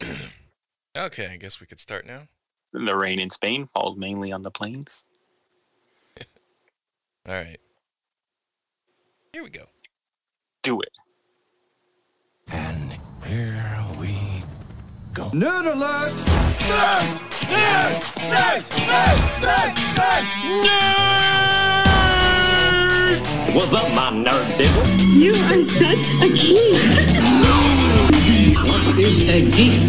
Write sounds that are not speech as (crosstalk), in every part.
(clears throat) Okay, I guess we could start now. The rain in Spain falls mainly on the plains. (laughs) All right. Here we go. Do it. And here we go. Nerd alert! What's up, my nerd digger? You are such a geek. (laughs) What is a geek?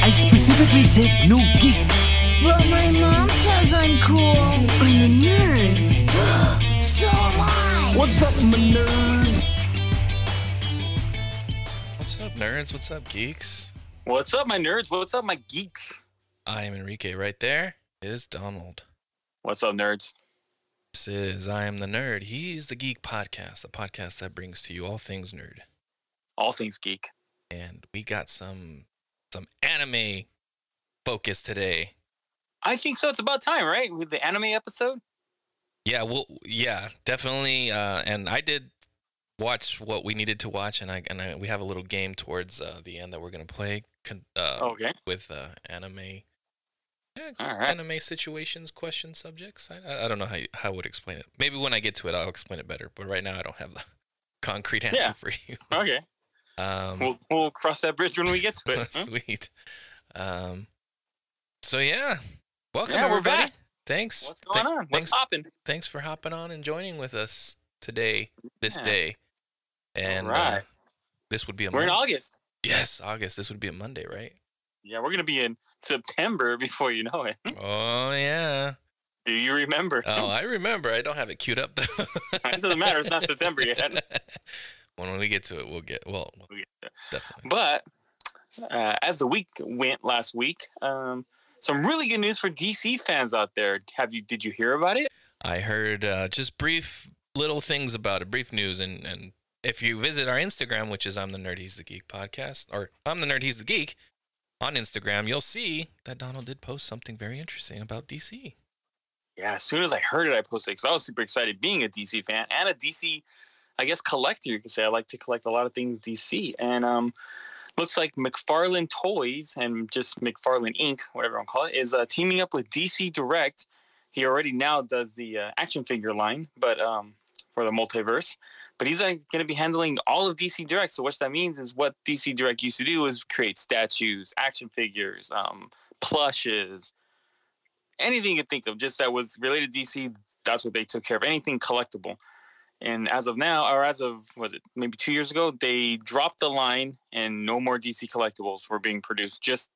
I specifically said no geeks. But my mom says I'm cool. I'm a nerd. (gasps) so am I. What's up, my nerd? What's up, nerds? What's up, geeks? What's up, my nerds? What's up, my geeks? I am Enrique. Right there is Donald. What's up, nerds? This is I Am the Nerd. He's the Geek Podcast, the podcast that brings to you all things nerd. All things geek. And we got some some anime focus today. I think so. It's about time, right? With the anime episode. Yeah, well, yeah, definitely. Uh, and I did watch what we needed to watch, and I and I, we have a little game towards uh, the end that we're gonna play uh, Okay. with uh, anime. Yeah, All right. anime situations, question subjects. I, I, I don't know how you, how I would explain it. Maybe when I get to it, I'll explain it better. But right now, I don't have the concrete answer Yeah. for you. Okay. Um, We'll we'll cross that bridge when we get to it. (laughs) huh? sweet. Um, so yeah, welcome Yeah, we're everybody. back. Thanks. What's going Th- on? What's Thanks, popping? thanks for hopping on and joining with us today, this Yeah. day. And uh, this would be a We're in August. yes, August. This would be a Monday, right? Yeah, we're gonna be in September (laughs) before you know it. (laughs) Oh yeah. Do you remember? Oh, I remember. I don't have it queued up though. it doesn't matter. It's not September yet. When we get to it, we'll get well, well, get definitely. But uh, as the week went last week, um, some really good news for DC fans out there. Have you? Did you hear about it? I heard uh, just brief little things about it, brief news, and and if you visit our Instagram, which is I'm the Nerd, He's the Geek podcast, or I'm the Nerd, He's the Geek on Instagram, you'll see that Donald did post something very interesting about DC. Yeah. As soon as I heard it, I posted because I was super excited. Being a DC fan and a DC, I guess collector, you could say. I like to collect a lot of things DC, and um, looks like McFarlane Toys and just McFarlane Inc., whatever I'm call it, is uh, teaming up with DC Direct. He already now does the uh, action figure line, but um, for the multiverse. But he's like, going to be handling all of DC Direct. So what that means is what DC Direct used to do is create statues, action figures, um, plushes, anything you could think of, just that was related to DC. That's what they took care of. Anything collectible. And as of now, or as of was it maybe two years ago, they dropped the line and no more DC collectibles were being produced. Just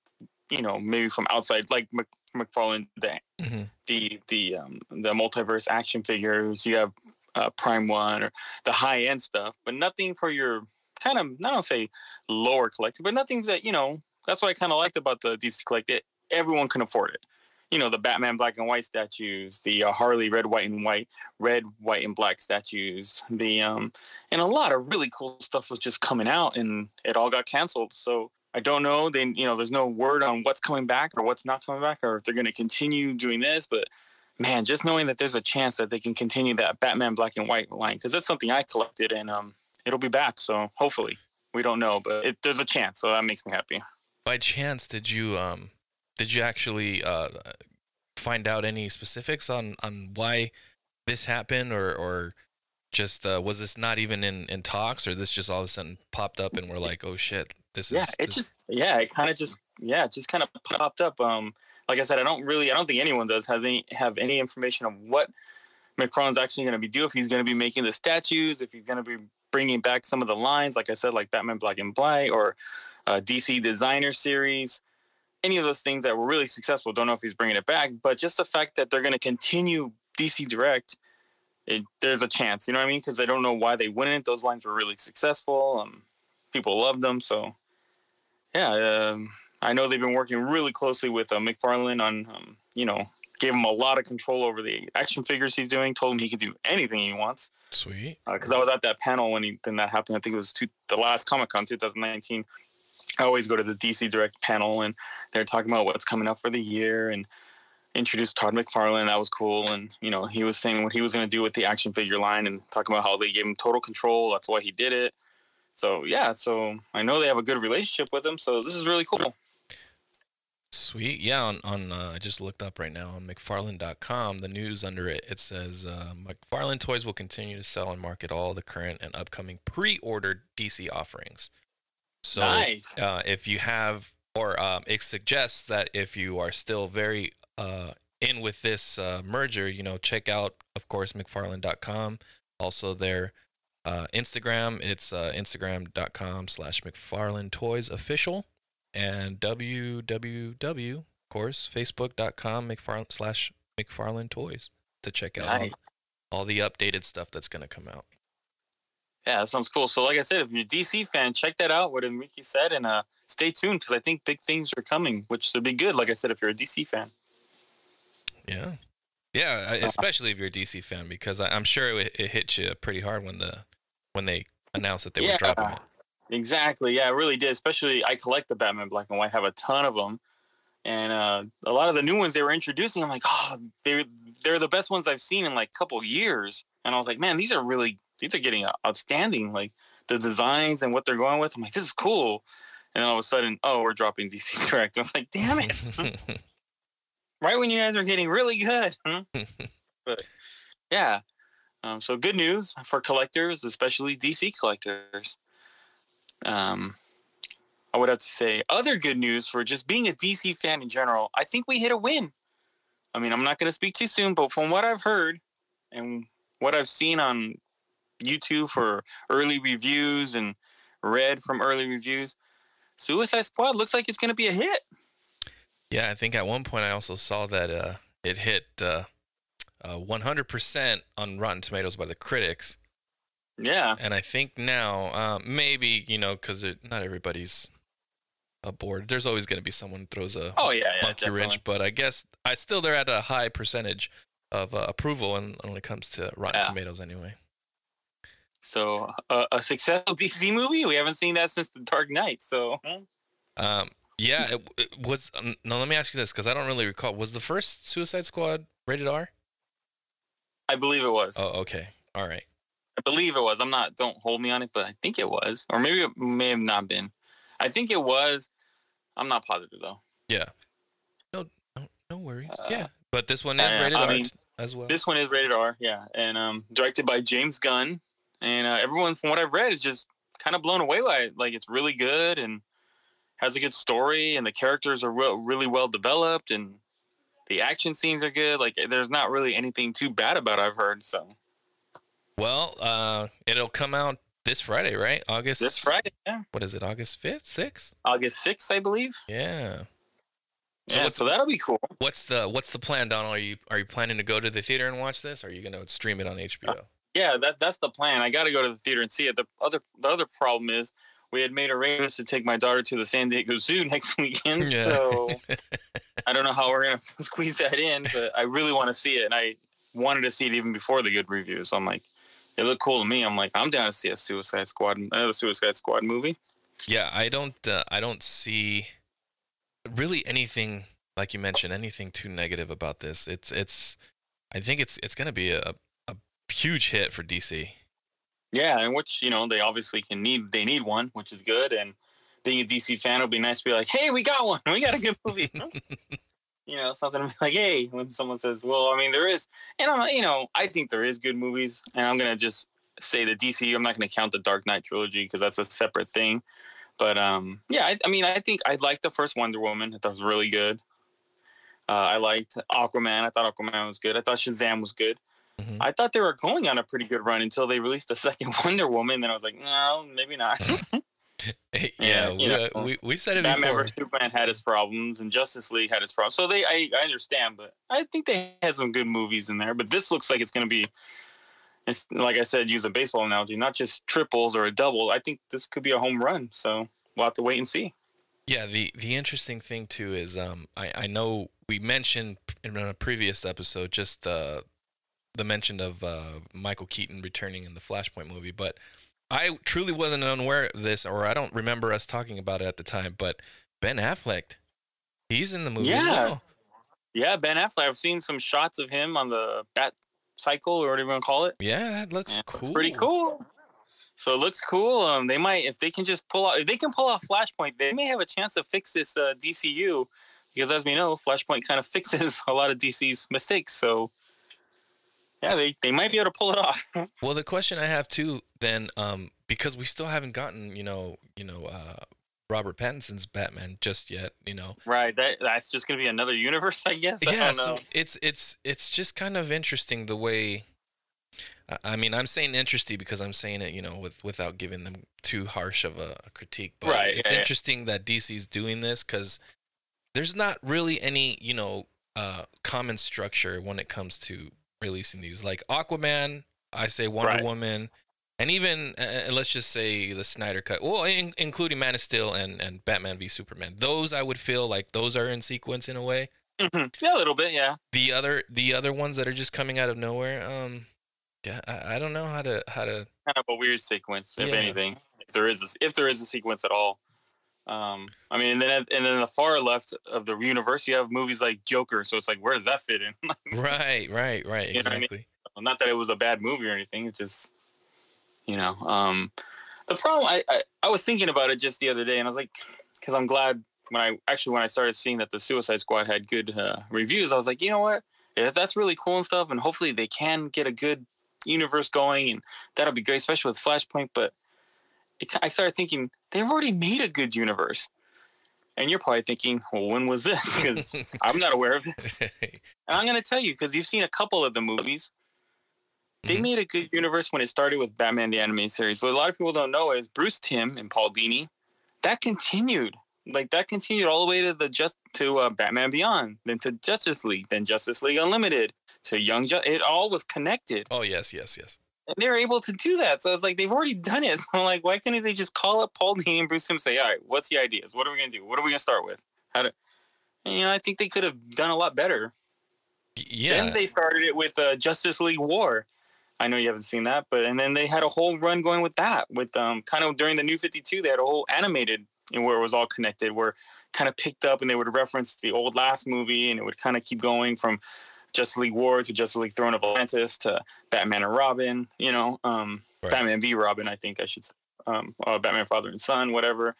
you know, maybe from outside, like Mc, McFarlane, the hmm the the um, the multiverse action figures. You have uh, Prime One or the high end stuff, but nothing for your kind of I don't say lower collector, but nothing that you know. That's what I kind of liked about the DC Collect. It everyone can afford it. You know, the Batman black and white statues, the uh, Harley red, white, and white, red, white, and black statues, the um, and a lot of really cool stuff was just coming out, and it all got canceled. So I don't know. They, you know, there's no word on what's coming back or what's not coming back, or if they're going to continue doing this. But man, just knowing that there's a chance that they can continue that Batman black and white line, because that's something I collected, and um, it'll be back. So hopefully, we don't know, but it, there's a chance. So that makes me happy. By chance, did you um did you actually uh find out any specifics on on why this happened, or or just uh, was this not even in in talks, or this just all of a sudden popped up and we're like, oh shit, this yeah is it this- just yeah it kind of just yeah it just kind of popped up um like i said i don't really i don't think anyone does has any have any information of what mcfarlane's actually going to be doing if he's going to be making the statues if he's going to be bringing back some of the lines like i said like batman black and white or uh, dc designer series any of those things that were really successful don't know if he's bringing it back but just the fact that they're going to continue dc direct it, there's a chance you know what i mean because i don't know why they wouldn't those lines were really successful um, people loved them so yeah, um, I know they've been working really closely with uh, McFarlane on, um, you know, gave him a lot of control over the action figures he's doing. Told him he could do anything he wants. sweet. Because I was at that panel when he when that happened. I think it was two, the last Comic Con 2019. I always go to the DC Direct panel, and they're talking about what's coming up for the year and introduced Todd McFarlane. That was cool, and you know he was saying what he was going to do with the action figure line and talking about how they gave him total control. That's why he did it. So yeah, so I know they have a good relationship with him. So this is really cool. Sweet. Yeah, on, on uh, I just looked up right now on McFarlane.com, the news under it, it says uh, McFarlane Toys will continue to sell and market all the current and upcoming pre ordered DC offerings. So nice. uh, if you have, or um, it suggests that if you are still very uh, in with this uh, merger, you know, check out, of course, McFarlane.com. Also, their uh, Instagram, it's uh, Instagram.com slash McFarland Toys Official and www, of course, facebook.com McFarland slash McFarland Toys to check out Nice. all, all the updated stuff that's going to come out. Yeah, that sounds cool. So like I said, if you're a DC fan, check that out. What Enrique said, and uh, stay tuned because I think big things are coming, which would be good. Like I said, if you're a DC fan. Yeah. Yeah, especially if you're a DC fan, because I, I'm sure it, it hit you pretty hard when the when they announced that they Yeah. were dropping it. Exactly. Yeah, it really did. Especially, I collect the Batman Black and White. Have a ton of them, and uh, a lot of the new ones they were introducing. I'm like, oh, they're they're the best ones I've seen in like a couple years. And I was like, man, these are really these are getting outstanding. Like the designs and what they're going with. I'm like, this is cool. And then all of a sudden, oh, we're dropping DC (laughs) Direct. I was like, damn it! (laughs) (laughs) right when you guys are getting really good. But yeah, um, so good news for collectors, especially DC collectors. Um, I would have to say other good news for just being a DC fan in general. I think we hit a win. I mean, I'm not going to speak too soon, but from what I've heard and what I've seen on YouTube for early reviews and read from early reviews, Suicide Squad looks like it's going to be a hit. yeah, I think at one point I also saw that uh, it hit uh, uh, 100% on Rotten Tomatoes by the critics. Yeah. And I think now, um, maybe, you know, because not everybody's aboard. There's always going to be someone who throws a Oh, yeah. yeah monkey definitely. wrench, but I guess I still they're at a high percentage of uh, approval when, when it comes to Rotten Yeah. Tomatoes anyway. So uh, a successful DC movie. We haven't seen that since The Dark Knight. So Um, yeah, it, it was. Um, no, let me ask you this because I don't really recall. Was the first Suicide Squad rated R? I believe it was. Oh, okay. All right. I believe it was. I'm not. Don't hold me on it, but I think it was, or maybe it may have not been. I think it was. I'm not positive though. Yeah. No, no, no worries. Uh, yeah, but this one is rated I R mean, as well. This one is rated R. Yeah, and um, directed by James Gunn, and uh, everyone from what I've read is just kind of blown away by it. Like it's really good and has a good story, and the characters are well, really well developed, and the action scenes are good. Like there's not really anything too bad about. It, I've heard so. well, uh, it'll come out this Friday, right? August. This Friday, yeah, What is it? August fifth, sixth? August sixth, I believe. Yeah. So yeah, so that'll be cool. What's the What's the plan, Donald? Are you Are you planning to go to the theater and watch this? Or are you gonna stream it on HBO? Uh, yeah, that that's the plan. I got to go to the theater and see it. The other the other problem is we had made arrangements to take my daughter to the San Diego (laughs) Zoo next weekend, Yeah. so (laughs) I don't know how we're gonna (laughs) squeeze that in. But I really want to see it, and I wanted to see it even before the good reviews. So I'm like, it looked cool to me. I'm like, I'm down to see a Suicide Squad, another Suicide Squad movie. Yeah, I don't. Uh, I don't see really anything like you mentioned. Anything too negative about this. It's. It's. I think it's. It's gonna be a a huge hit for DC. Yeah, and which you know they obviously can need they need one, which is good. And being a DC fan, it'll be nice to be like, hey, we got one, (laughs) we got a good movie. (laughs) you know, something to be (laughs) like, hey, when someone says, well, I mean, there is, and I'm, you know, I think there is good movies, and I'm gonna just say the DC. I'm not gonna count the Dark Knight trilogy because that's a separate thing. But um, yeah, I, I mean, I think I liked the first Wonder Woman. I thought it was really good. Uh, I liked Aquaman. I thought Aquaman was good. I thought Shazam was good. Mhm. I thought they were going on a pretty good run until they released the (laughs) second (laughs) Wonder Woman. Then I was like, no, maybe not. (laughs) yeah, we, you know, uh, we we said it Batman before. Superman had its problems, and Justice League had its problems. So they, I, I understand, but I think they had some good movies in there. But this looks like it's going to be, it's, like I said, use a baseball analogy, not just triples or a double. I think this could be a home run. So we'll have to wait and see. Yeah, the the interesting thing too is um I I know we mentioned in a previous episode just the the mention of uh, Michael Keaton returning in the Flashpoint movie, but I truly wasn't unaware of this, or I don't remember us talking about it at the time. But Ben Affleck, he's in the movie. Yeah. well. Yeah, Ben Affleck. I've seen some shots of him on the Bat Cycle or whatever you want to call it. yeah, that looks Yeah, cool. It's pretty cool. So it looks cool. Um, they might if they can just pull out if they can pull off Flashpoint, they may have a chance to fix this uh, DCU because as we know, Flashpoint kind of (laughs) fixes a lot of DC's mistakes. So yeah, they, they might be able to pull it off. (laughs) Well, the question I have too, then, um, because we still haven't gotten, you know, you know, uh, Robert Pattinson's Batman just yet, you know. right. That that's just gonna be another universe, I guess. I yeah, don't know. so it's it's it's just kind of interesting the way. I- I mean, I'm saying interesting because I'm saying it, you know, with without giving them too harsh of a, a critique. But Right, it's yeah, yeah. interesting that DC's doing this because there's not really any, you know, uh, common structure when it comes to releasing these. Like Aquaman, I say Wonder Right. Woman, and even uh, let's just say the Snyder cut. Well, in, including Man of Steel and and Batman v Superman. Those I would feel like those are in sequence in a way Mhm. Yeah, a little bit. Yeah. the other the other ones that are just coming out of nowhere um yeah i, I don't know how to how to kind of a weird sequence, if Yeah. anything. If there is, a, if there is a sequence at all. Um, I mean, and then and then the far left of the universe, you have movies like Joker. So it's like, where does that fit in? (laughs) right right right You know I mean? exactly Not that it was a bad movie or anything. It's just, you know, um, the problem. I, I I was thinking about it just the other day, and I was like, because I'm glad when I actually when I started seeing that the Suicide Squad had good uh, reviews, I was like, you know what? Yeah, that's really cool and stuff, and hopefully they can get a good universe going, and that'll be great, especially with Flashpoint. But it, I started thinking they've already made a good universe, and you're probably thinking, well, when was this? Because (laughs) I'm not aware of this. And I'm going to tell you because you've seen a couple of the movies. They Mhm. made a good universe when it started with Batman the animated series. What a lot of people don't know is Bruce Timm and Paul Dini. That continued, like that continued all the way to the just to uh, Batman Beyond, then to Justice League, then Justice League Unlimited, to Young. Ju- it all was connected, oh yes yes yes and they were able to do that. So it's like they've already done it. (laughs) So I'm like, why couldn't they just call up Paul Dini and Bruce Timm and say, all right, what's the ideas? What are we gonna do? What are we gonna start with? How to? And, you know, I think they could have done a lot better. Yeah Then they started it with uh, Justice League War. I know you haven't seen that, but and then they had a whole run going with that. With um, kind of during the New Fifty Two, they had a whole animated and where it was all connected, where kind of picked up and they would reference the old last movie, and it would kind of keep going from Justice League War to Justice League Throne of Atlantis to Batman and Robin. You know, um, Right. Batman v Robin, I think I should say, um, uh, Batman Father and Son, whatever.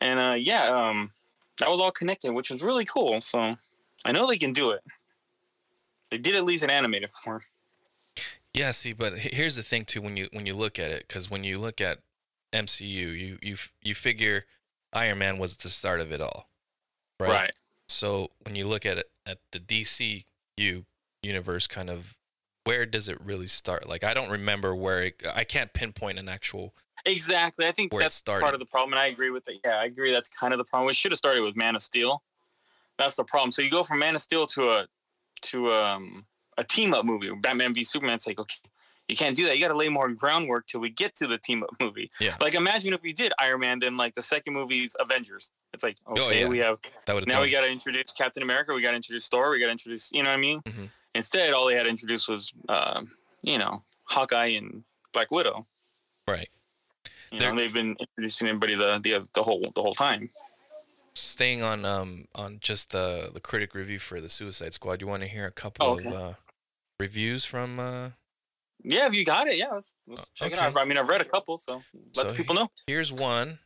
And uh, yeah, um, that was all connected, which was really cool. So I know they can do it. They did at least an animated form. yeah see but here's the thing too when you when you look at it because when you look at mcu you you you figure iron man was the start of it all right, Right. so when you look at it at the dcu universe kind of where does it really start like i don't remember where it i can't pinpoint an actual Exactly. I think that's part of the problem, and I agree with it. Yeah, I agree. That's kind of the problem. We should have started with Man of Steel. That's the problem. So you go from Man of Steel to a to um, a team up movie, Batman v Superman. It's like okay, you can't do that. You got to lay more groundwork till we get to the team up movie. Yeah. Like imagine if we did Iron Man, then like the second movie's Avengers. It's like okay, Oh, yeah. we have that would now we got to introduce Captain America. We got to introduce Thor. We got to introduce, you know what I mean? Mhm. Instead, all they had to introduce was, uh, you know, Hawkeye and Black Widow. right You know, they've been introducing everybody the, the the whole the whole time. staying on um on just the the critic review for the Suicide Squad, you want to hear a couple Oh, of uh, reviews from uh Yeah, if you got it, yeah, let's, let's Uh, check okay. it out. I mean, I've read a couple, so let So the people know. here's one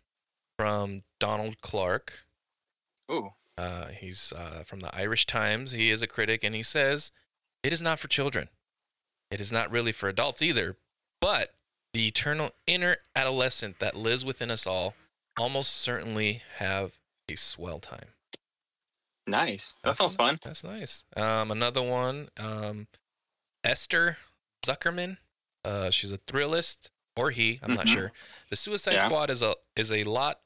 from Donald Clarke. Ooh, Uh, he's uh, from the Irish Times. He is a critic, and he says it is not for children. It is not really for adults either. But the eternal inner adolescent that lives within us all almost certainly have a swell time. nice. That That's sounds fun. That's nice. Um, another one, um, Esther Zuckerman. Uh, she's a Thrillist, or he. I'm not Mhm. sure. The Suicide Yeah. Squad is a is a lot.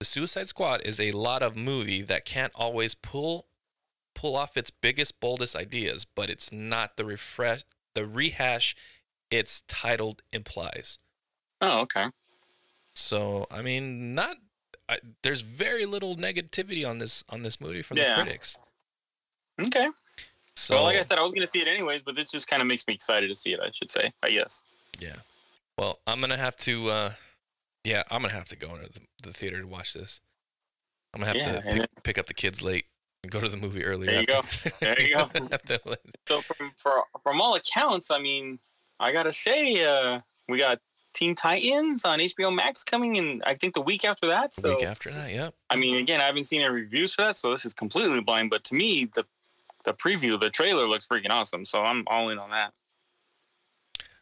The Suicide Squad is a lot of movie that can't always pull pull off its biggest boldest ideas, but it's not the refresh the rehash its titled implies. Oh, okay. So I mean, not I, there's very little negativity on this on this movie from Yeah. the critics. Okay. So well, like I said, I was gonna see it anyways, but this just kind of makes me excited to see it. I should say, I guess. Yeah. Well, I'm gonna have to. uh Yeah, I'm gonna have to go into the, the theater to watch this. I'm gonna have Yeah, to pick, pick up the kids late go to the movie earlier. There you go. (laughs) There you go. (laughs) So from for, from all accounts, I mean, I gotta say, uh, we got Teen Titans on HBO Max coming in. I think the week after that. The So week after that, yep. I mean, again, I haven't seen any reviews for that, so this is completely blind. But to me, the the preview, the trailer looks freaking awesome. So I'm all in on that.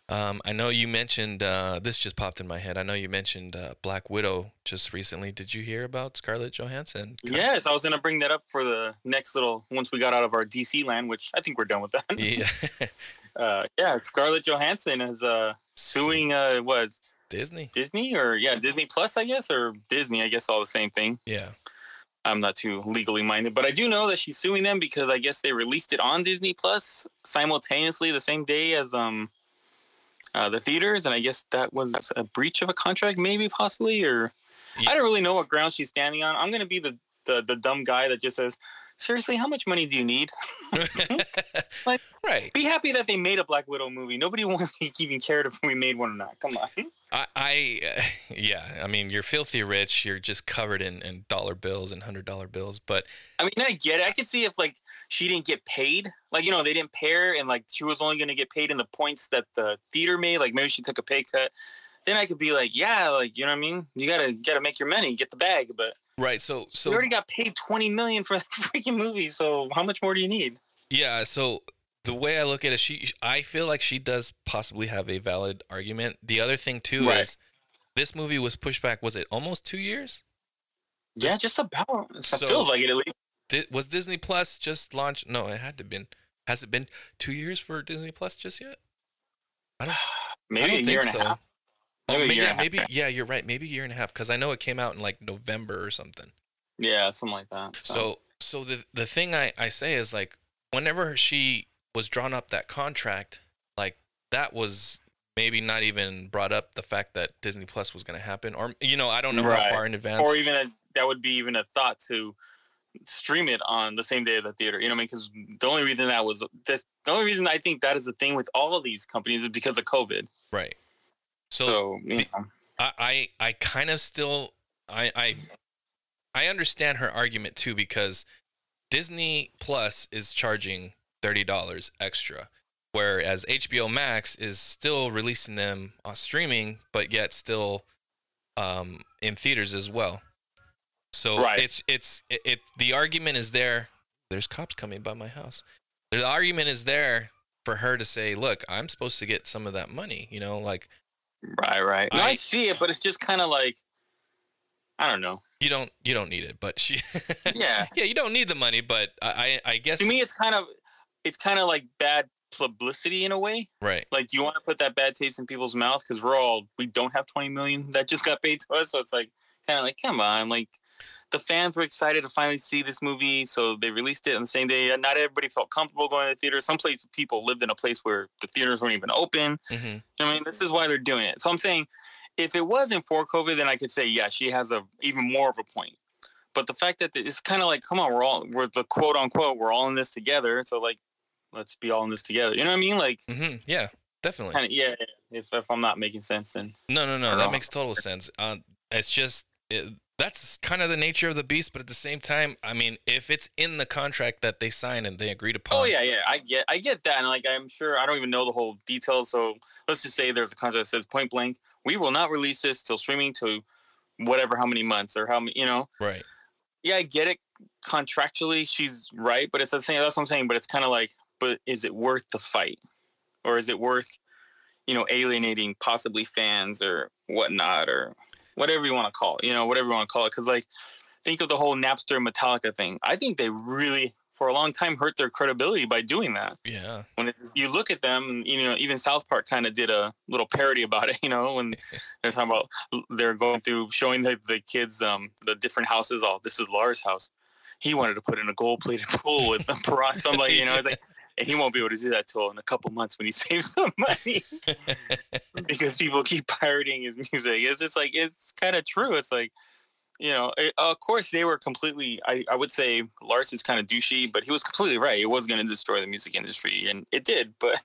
Um, I know you mentioned uh, this just popped in my head. I know you mentioned uh, Black Widow just recently. Did you hear about Scarlett Johansson? Yes, I was gonna bring that up for the next little once we got out of our DC land, which I think we're done with that. Yeah. (laughs) (laughs) Uh, yeah, Scarlett Johansson is uh, suing uh, what Disney. Disney or yeah Disney Plus, I guess, or Disney, I guess, all the same thing. Yeah. I'm not too legally minded, but I do know that she's suing them because I guess they released it on Disney Plus simultaneously the same day as um uh, the theaters, and I guess that was a breach of a contract, maybe possibly, or Yeah. I don't really know what ground she's standing on. I'm gonna be the the, the dumb guy that just says, seriously, how much money do you need? (laughs) Like- right. Be happy that they made a Black Widow movie. Nobody (laughs) wants even cared if we made one or not. Come on. I, I uh, (laughs) yeah. I mean, you're filthy rich. You're just covered in, in dollar bills and hundred dollar bills. But I mean, I get it. I could see if like she didn't get paid, like you know they didn't pay her, and like she was only going to get paid in the points that the theater made. Like maybe she took a pay cut. Then I could be like, yeah, like you know what I mean. You gotta gotta make your money, get the bag. But right. So so you already got paid twenty million for the (laughs) freaking movie. So how much more do you need? Yeah, so the way I look at it, she I feel like she does possibly have a valid argument. The other thing too Right. is this movie was pushed back. Was it almost two years? Yeah, just about. It So- feels like it at least. Did, was Disney Plus just launched? No, it had to been. Has it been two years for Disney Plus just yet? I don't. (sighs) I Maybe don't a year and think a half. So. Oh, Maybe a maybe, and a half, yeah, you're right. Maybe a year and a half because I know it came out in like November or something. Yeah, something like that. So, so the the thing I I say is like, whenever she was drawn up that contract, like that was maybe not even brought up the fact that Disney Plus was going to happen, or you know, I don't know Right. how far in advance. or even a, that would be even a thought to stream it on the same day as the theater. You know what I mean? Because the only reason that was this, the only reason I think that is the thing with all of these companies is because of COVID. right. So, So the- I I, I kind of still I I I understand her argument too because Disney Plus is charging thirty dollars extra, whereas HBO Max is still releasing them on streaming, but yet still um, in theaters as well. So Right. it's it's it, it the argument is there. There's cops coming by my house. The argument is there for her to say, "Look, I'm supposed to get some of that money." You know, like right, right. No, I, I- see it, but it's just kind of like I don't know. you don't you don't need it, but she (laughs) Yeah. yeah you don't need the money, but I I guess to me, it's kind of it's kind of like bad publicity in a way. right Like, do you want to put that bad taste in people's mouths? Because we're all we don't have twenty million that just got paid to us, so it's like kind of like, come on, like the fans were excited to finally see this movie, so they released it on the same day. Not everybody felt comfortable going to the theater. Some place people lived in a place where the theaters weren't even open. hmm I mean, this is why they're doing it. So I'm saying, if it wasn't for COVID, then I could say, yeah, she has a even more of a point. But the fact that it's kind of like, come on, we're all we're the quote unquote, we're all in this together. So like, let's be all in this together. You know what I mean? Like, hmm yeah definitely kind of, yeah. If if I'm not making sense, then no no no that makes total sense. Uh, it's just it, that's kind of the nature of the beast, but at the same time, I mean, if it's in the contract that they sign and they agreed upon, oh yeah, yeah, I get I get that, and like I'm sure I don't even know the whole details. So let's just say there's a contract that says point blank, we will not release this till streaming to whatever how many months or how many, you know. right yeah, I get it. Contractually, she's right, but it's the same. That's what I'm saying. But it's kind of like, but is it worth the fight, or is it worth, you know, alienating possibly fans or whatnot, or whatever you want to call it. You know, whatever you want to call it. Because like, think of the whole Napster Metallica thing. I think they really, for a long time, hurt their credibility by doing that. yeah When it, you look at them, you know, even South Park kind of did a little parody about it. (laughs) You know, when (laughs) they're talking about they're going through showing the, the kids um the different houses. Oh, this is Lars' house. He wanted to put in a gold plated (laughs) pool with a piranha. Somebody, you know, it's like, and he won't be able to do that till in a couple months when he (laughs) saves some money (laughs) because people keep pirating his music. It's just like it's kind of true. It's like. You know, it, of course, they were completely. I, I would say Lars is kind of douchey, but he was completely right. It was going to destroy the music industry, and it did. (laughs) But,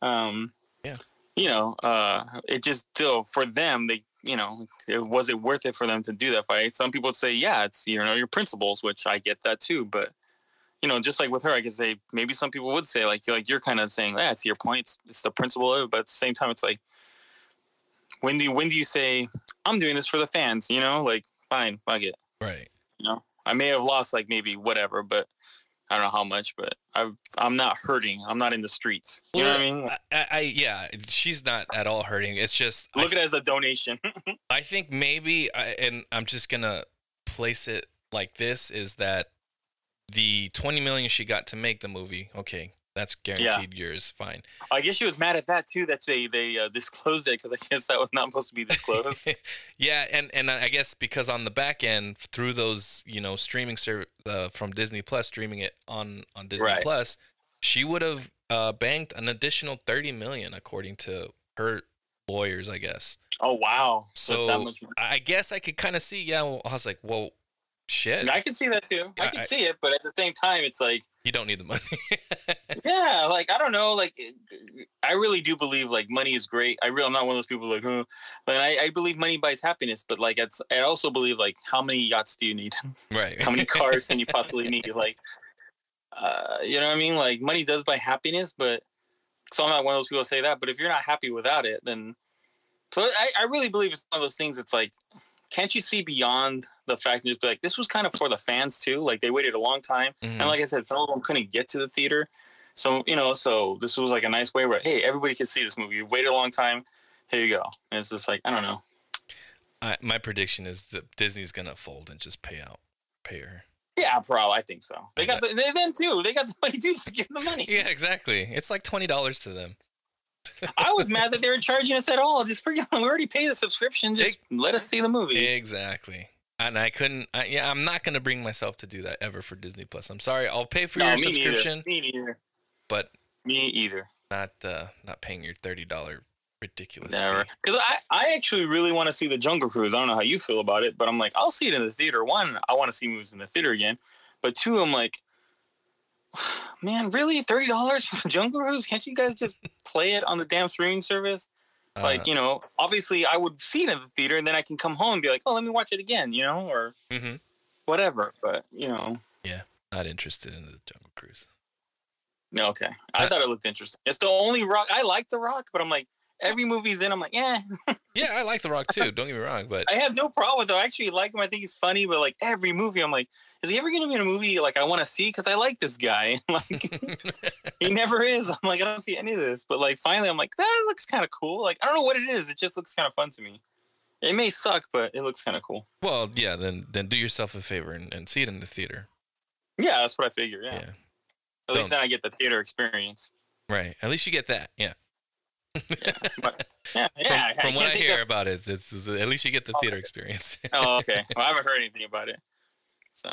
um, Yeah. you know, uh, it just still for them. They, you know, it, was it worth it for them to do that fight? Some people would say, yeah, it's you know your principles, which I get that too. But you know, just like with her, I could say maybe some people would say like like you're kind of saying, yeah, it's your point. It's, the principle of it, but at the same time, it's like when do you, when do you say I'm doing this for the fans? You know, like fine, fuck it. Right. You know, I may have lost like maybe whatever, but I don't know how much. But I I'm not hurting. I'm not in the streets. You know what I mean? I, I, I yeah, she's not at all hurting. It's just I Look at it as a donation. (laughs) I think maybe, I, and I'm just gonna place it like this: is that the 20 million she got to make the movie? Okay, that's guaranteed yours. Fine. I guess she was mad at that too. That they they uh, disclosed it because I guess that was not supposed to be disclosed. (laughs) yeah, and and I guess because on the back end through those you know streaming serv- uh, from Disney Plus streaming it on on Disney Right. Plus, she would have uh, banked an additional 30 million according to her lawyers, I guess. oh wow! So much- I guess I could kind of see. Yeah, well, I was like, well, shit, I can see that too. I can I- see it, but at the same time, it's like you don't need the money. (laughs) yeah, like I don't know, like I really do believe like money is great. I really I'm not one of those people like. Like I, I believe money buys happiness, but like it's I also believe like how many yachts do you need? (laughs) right. how many (laughs) cars can you possibly need? Like, uh, you know what I mean? Like money does buy happiness, but so I'm not one of those people that say that. But if you're not happy without it, then so I, I really believe it's one of those things. It's like, can't you see beyond the fact and just be like, this was kind of for the fans too. Like they waited a long time, Mhm. and like I said, some of them couldn't get to the theater. So you know, so this was like a nice way where hey, everybody can see this movie. You waited a long time. Here you go. And it's just like I don't know. I, my prediction is that Disney's gonna fold and just pay out, pay her. Yeah, probably. I think so. They got the, they them too. They got the money (laughs) too. Just give them the money. Yeah, exactly. It's like twenty dollars to them. I was mad that they were charging us at all. Just forget we already paid the subscription. Just let us see the movie. Exactly. And I couldn't. I, yeah, I'm not gonna bring myself to do that ever for Disney Plus. I'm sorry. I'll pay for no, your me subscription, neither. Me neither. but Me either. not uh, not paying your thirty dollar ridiculous. Never. Because I, I actually really want to see the Jungle Cruise. I don't know how you feel about it, but I'm like, I'll see it in the theater. One, I want to see movies in the theater again. But two, I'm like, man, really? $30 for the Jungle Cruise? Can't you guys just play it on the damn streaming service? Uh, Like, you know, obviously I would see it in the theater and then I can come home and be like, oh, let me watch it again, you know, or mhm. whatever. But, you know, Yeah, not interested in the Jungle Cruise. no, okay. I Uh, thought it looked interesting. It's the only rock. I like The Rock, but I'm like, every movie's in, I'm like, yeah, (laughs) Yeah, I like The Rock too. Don't get me wrong, but I have no problem with it. I actually like him. I think he's funny, but like every movie, I'm like, is he ever going to be in a movie like I want to see? Because I like this guy. (laughs) like (laughs) he never is. I'm like, I don't see any of this. But like finally, I'm like, that looks kind of cool. Like I don't know what it is. It just looks kind of fun to me. It may suck, but it looks kind of cool. well, yeah. Then then do yourself a favor and, and see it in the theater. Yeah, that's what I figure. Yeah. Yeah. At least then I get the theater experience. Right. At least you get that. Yeah. But (laughs) yeah, From, yeah. from what I hear that- about it, it's, it's- at least you get the theater experience. (laughs) Oh, okay. Well, I haven't heard anything about it. So,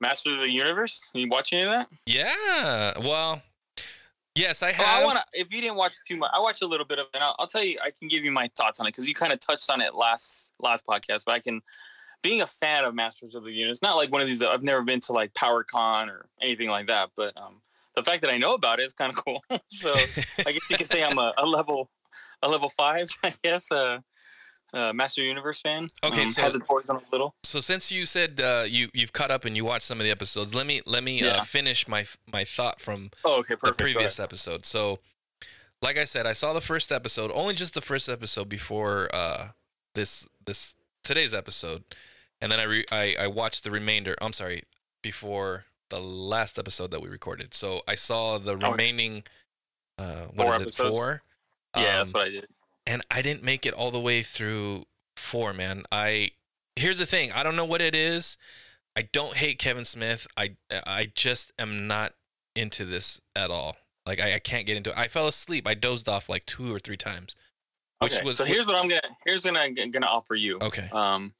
Masters of the Universe. You watch any of that? yeah. Well, yes, I have. Oh, I want to. If you didn't watch too much, I watched a little bit of it. I'll, I'll tell you. I can give you my thoughts on it because you kind of touched on it last last podcast. But I can, being a fan of Masters of the Universe, not like one of these. I've never been to like PowerCon or anything like that. But um, the fact that I know about it is kind of cool. (laughs) so I guess you could say I'm a, a level a level five. (laughs) I guess. Uh, uh, Master Universe fan. Okay, um, so- had the toys on a little. so since you said uh, you you've caught up and you watched some of the episodes, let me let me uh, finish my my thought from Oh, okay, perfect. the previous episode. So, like I said, I saw the first episode, only just the first episode before uh, this this today's episode, and then I, re- I I watched the remainder. I'm sorry, before the last episode that we recorded. So I saw the remaining. Uh, what Four is it? episodes? Four. Yeah, that's Um, what I did. and I didn't make it all the way through four, man. I here's the thing. I don't know what it is. I don't hate Kevin Smith. I I just am not into this at all. Like I, I can't get into it. I fell asleep. I dozed off like two or three times. Which Okay, was so here's what I'm gonna here's what I'm gonna offer you. okay. Um,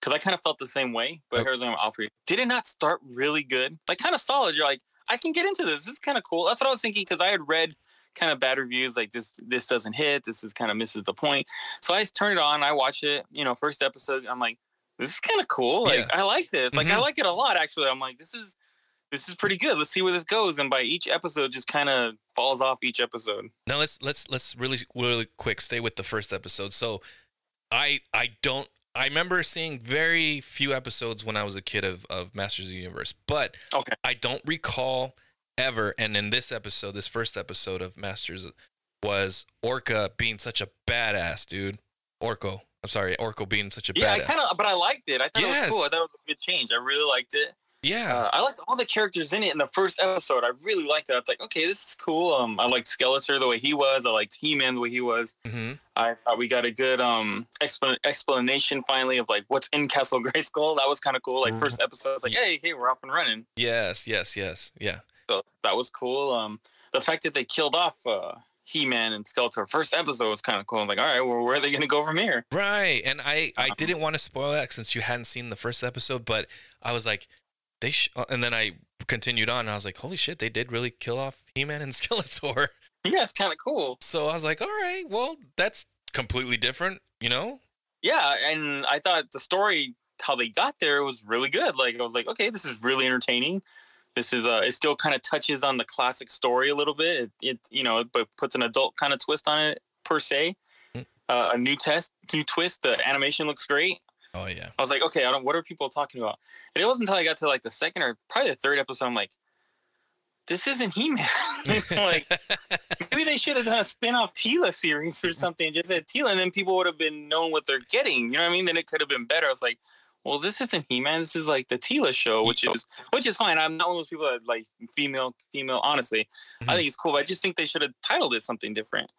because I kind of felt the same way, but Okay. here's what I'm offer you. Did it not start really good? Like kind of solid. You're like, I can get into this. This is kind of cool. That's what I was thinking because I had read kind of bad reviews like this this doesn't hit. This is kind of misses the point. So I just turned it on. I watch it. You know, first episode. I'm like, this is kind of cool. Like Yeah. I like this. Like I Mhm. like it a lot. Actually, I'm like, this is this is pretty good. Let's see where this goes. And by each episode, just kind of falls off each episode. Now let's let's let's really really quick stay with the first episode. So I I don't I remember seeing very few episodes when I was a kid of of Masters of the Universe, but Okay. I don't recall ever and in this episode, this first episode of Masters was Orca being such a badass, dude. Orko. I'm sorry, Orko being such a Yeah, badass. I kind of, but I liked it. I thought it was cool. I thought it was a good change. I really liked it. Yeah. Uh, I liked all the characters in it in the first episode. I really liked it. I was like, okay, this is cool. Um, I liked Skeletor the way he was. I liked He-Man the way he was. hmm I thought we got a good um explan- explanation finally of like what's in Castle (laughs) Grayskull. That was kind of cool. Like first episode, it's like, hey, hey, we're off and running. Yes, yes, yes. Yeah. So that was cool. Um, the fact that they killed off uh, He-Man and Skeletor first episode was kind of cool. I'm like, all right, well, where are they gonna go from here? Right. And I I Uh-huh. didn't want to spoil that since you hadn't seen the first episode, but I was like they sh-, uh, and then I continued on and I was like, "Holy shit, they did really kill off He-Man and (laughs) Skeletor." Yeah, it's kind of cool. So I was like, "All right, well, that's completely different, you know?" Yeah, and I thought the story, how they got there, was really good. Like I was like, okay, this is really entertaining. This is uh, it still kind of touches on the classic story a little bit. It, it you know, but puts an adult kind of twist on it per se. Mm. Uh, a new test, new twist. The animation looks great. Oh yeah. I was like, okay, I don't. What are people talking about? And it wasn't until I got to like the second or probably the third episode, I'm like, this isn't He-Man. (laughs) like maybe they should have done a spin-off Teela series or something. Just said Teela, and then people would have been knowing what they're getting. You know what I mean? Then it could have been better. I was like, well, this isn't He-Man. This is like the Teela show, which is which is fine. I'm not one of those people that like female female. Honestly, I Mhm. think it's cool. But I just think they should have titled it something different.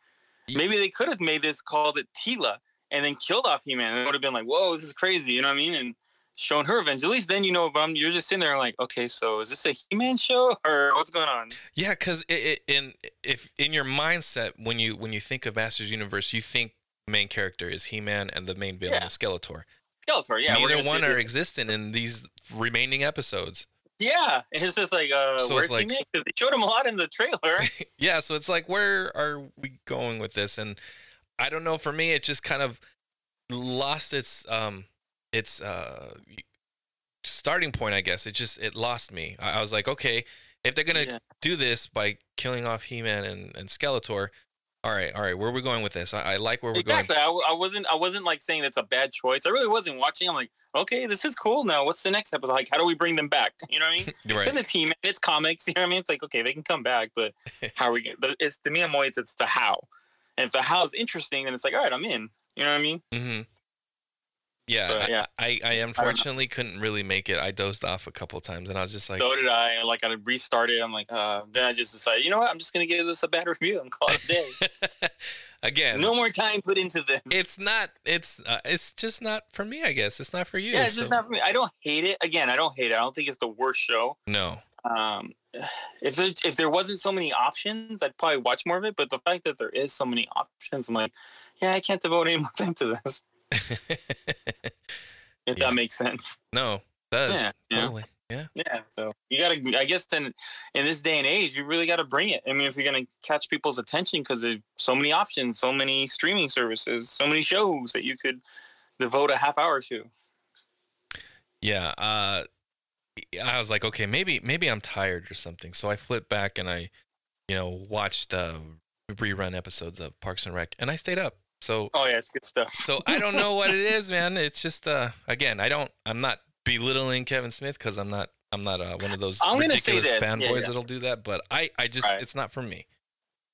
Maybe they could have made this called it Teela and then killed off He-Man. It would have been like, whoa, this is crazy. You know what I mean? And showing her revenge. At least then you know. But I'm, you're just sitting there like, okay, so is this a He-Man show or what's going on? Yeah, because it, it, in if in your mindset when you when you think of Masters Universe, you think main character is He-Man and the main villain Yeah. is Skeletor. Skeletor, yeah. Neither one are existent in these remaining episodes. Yeah, it's just like, uh, So where's like- He-Man? 'Cause they showed him a lot in the trailer. (laughs) yeah, so it's like where are we going with this? And I don't know. For me, it just kind of lost its um its uh starting point. I guess it just it lost me. I, I was like, okay, if they're gonna Yeah. do this by killing off He-Man and, and Skeletor, all right, all right, where are we going with this? I, I like where we're going. exactly. I, I wasn't. I wasn't like saying it's a bad choice. I really wasn't watching. I'm like, okay, this is cool. Now, what's the next episode? Like, how do we bring them back? You know what I mean? Because (laughs) Right. it's He-Man, it's comics. (laughs) You know what I mean? It's like, okay, they can come back, but (laughs) how are we? It's to me, I'm always it's the how. And if the how is interesting, then it's like, all right, I'm in. You know what I mean? Mm-hmm. Yeah, But, I- yeah. I, I, unfortunately couldn't really make it. I dozed off a couple times, and I was just like, so did I. Like, I restarted. I'm like, uh, then I just decided, you know what? I'm just gonna give this a bad (laughs) review and call it a day. (laughs) again, no more time put into this. it's not. It's uh, it's just not for me. I guess it's not for you. yeah, it's just not for me. I don't hate it. Again, I don't hate it. I don't think it's the worst show. No. Um, if there, if there wasn't so many options, I'd probably watch more of it. But the fact that there is so many options, I'm like, yeah, I can't devote any (laughs) more time to this. (laughs) If Yeah. that makes sense. no, does Yeah, yeah. totally. Yeah. Yeah. So you gotta, I guess, then in this day and age, you really got to bring it. I mean, if you're gonna catch people's attention, because there's so many options, so many streaming services, so many shows that you could devote a half hour to. Yeah. Uh, I was like, okay, maybe maybe I'm tired or something. So I flipped back and I, you know, watched uh, rerun episodes of Parks and Rec, and I stayed up. So Oh yeah, it's good stuff. so I don't know what it is, man. It's just uh, again, I don't. I'm not belittling Kevin Smith because I'm not. I'm not uh, one of those I'm gonna say ridiculous this, yeah, fanboys yeah. that'll do that. But I, I just, Right. it's not for me.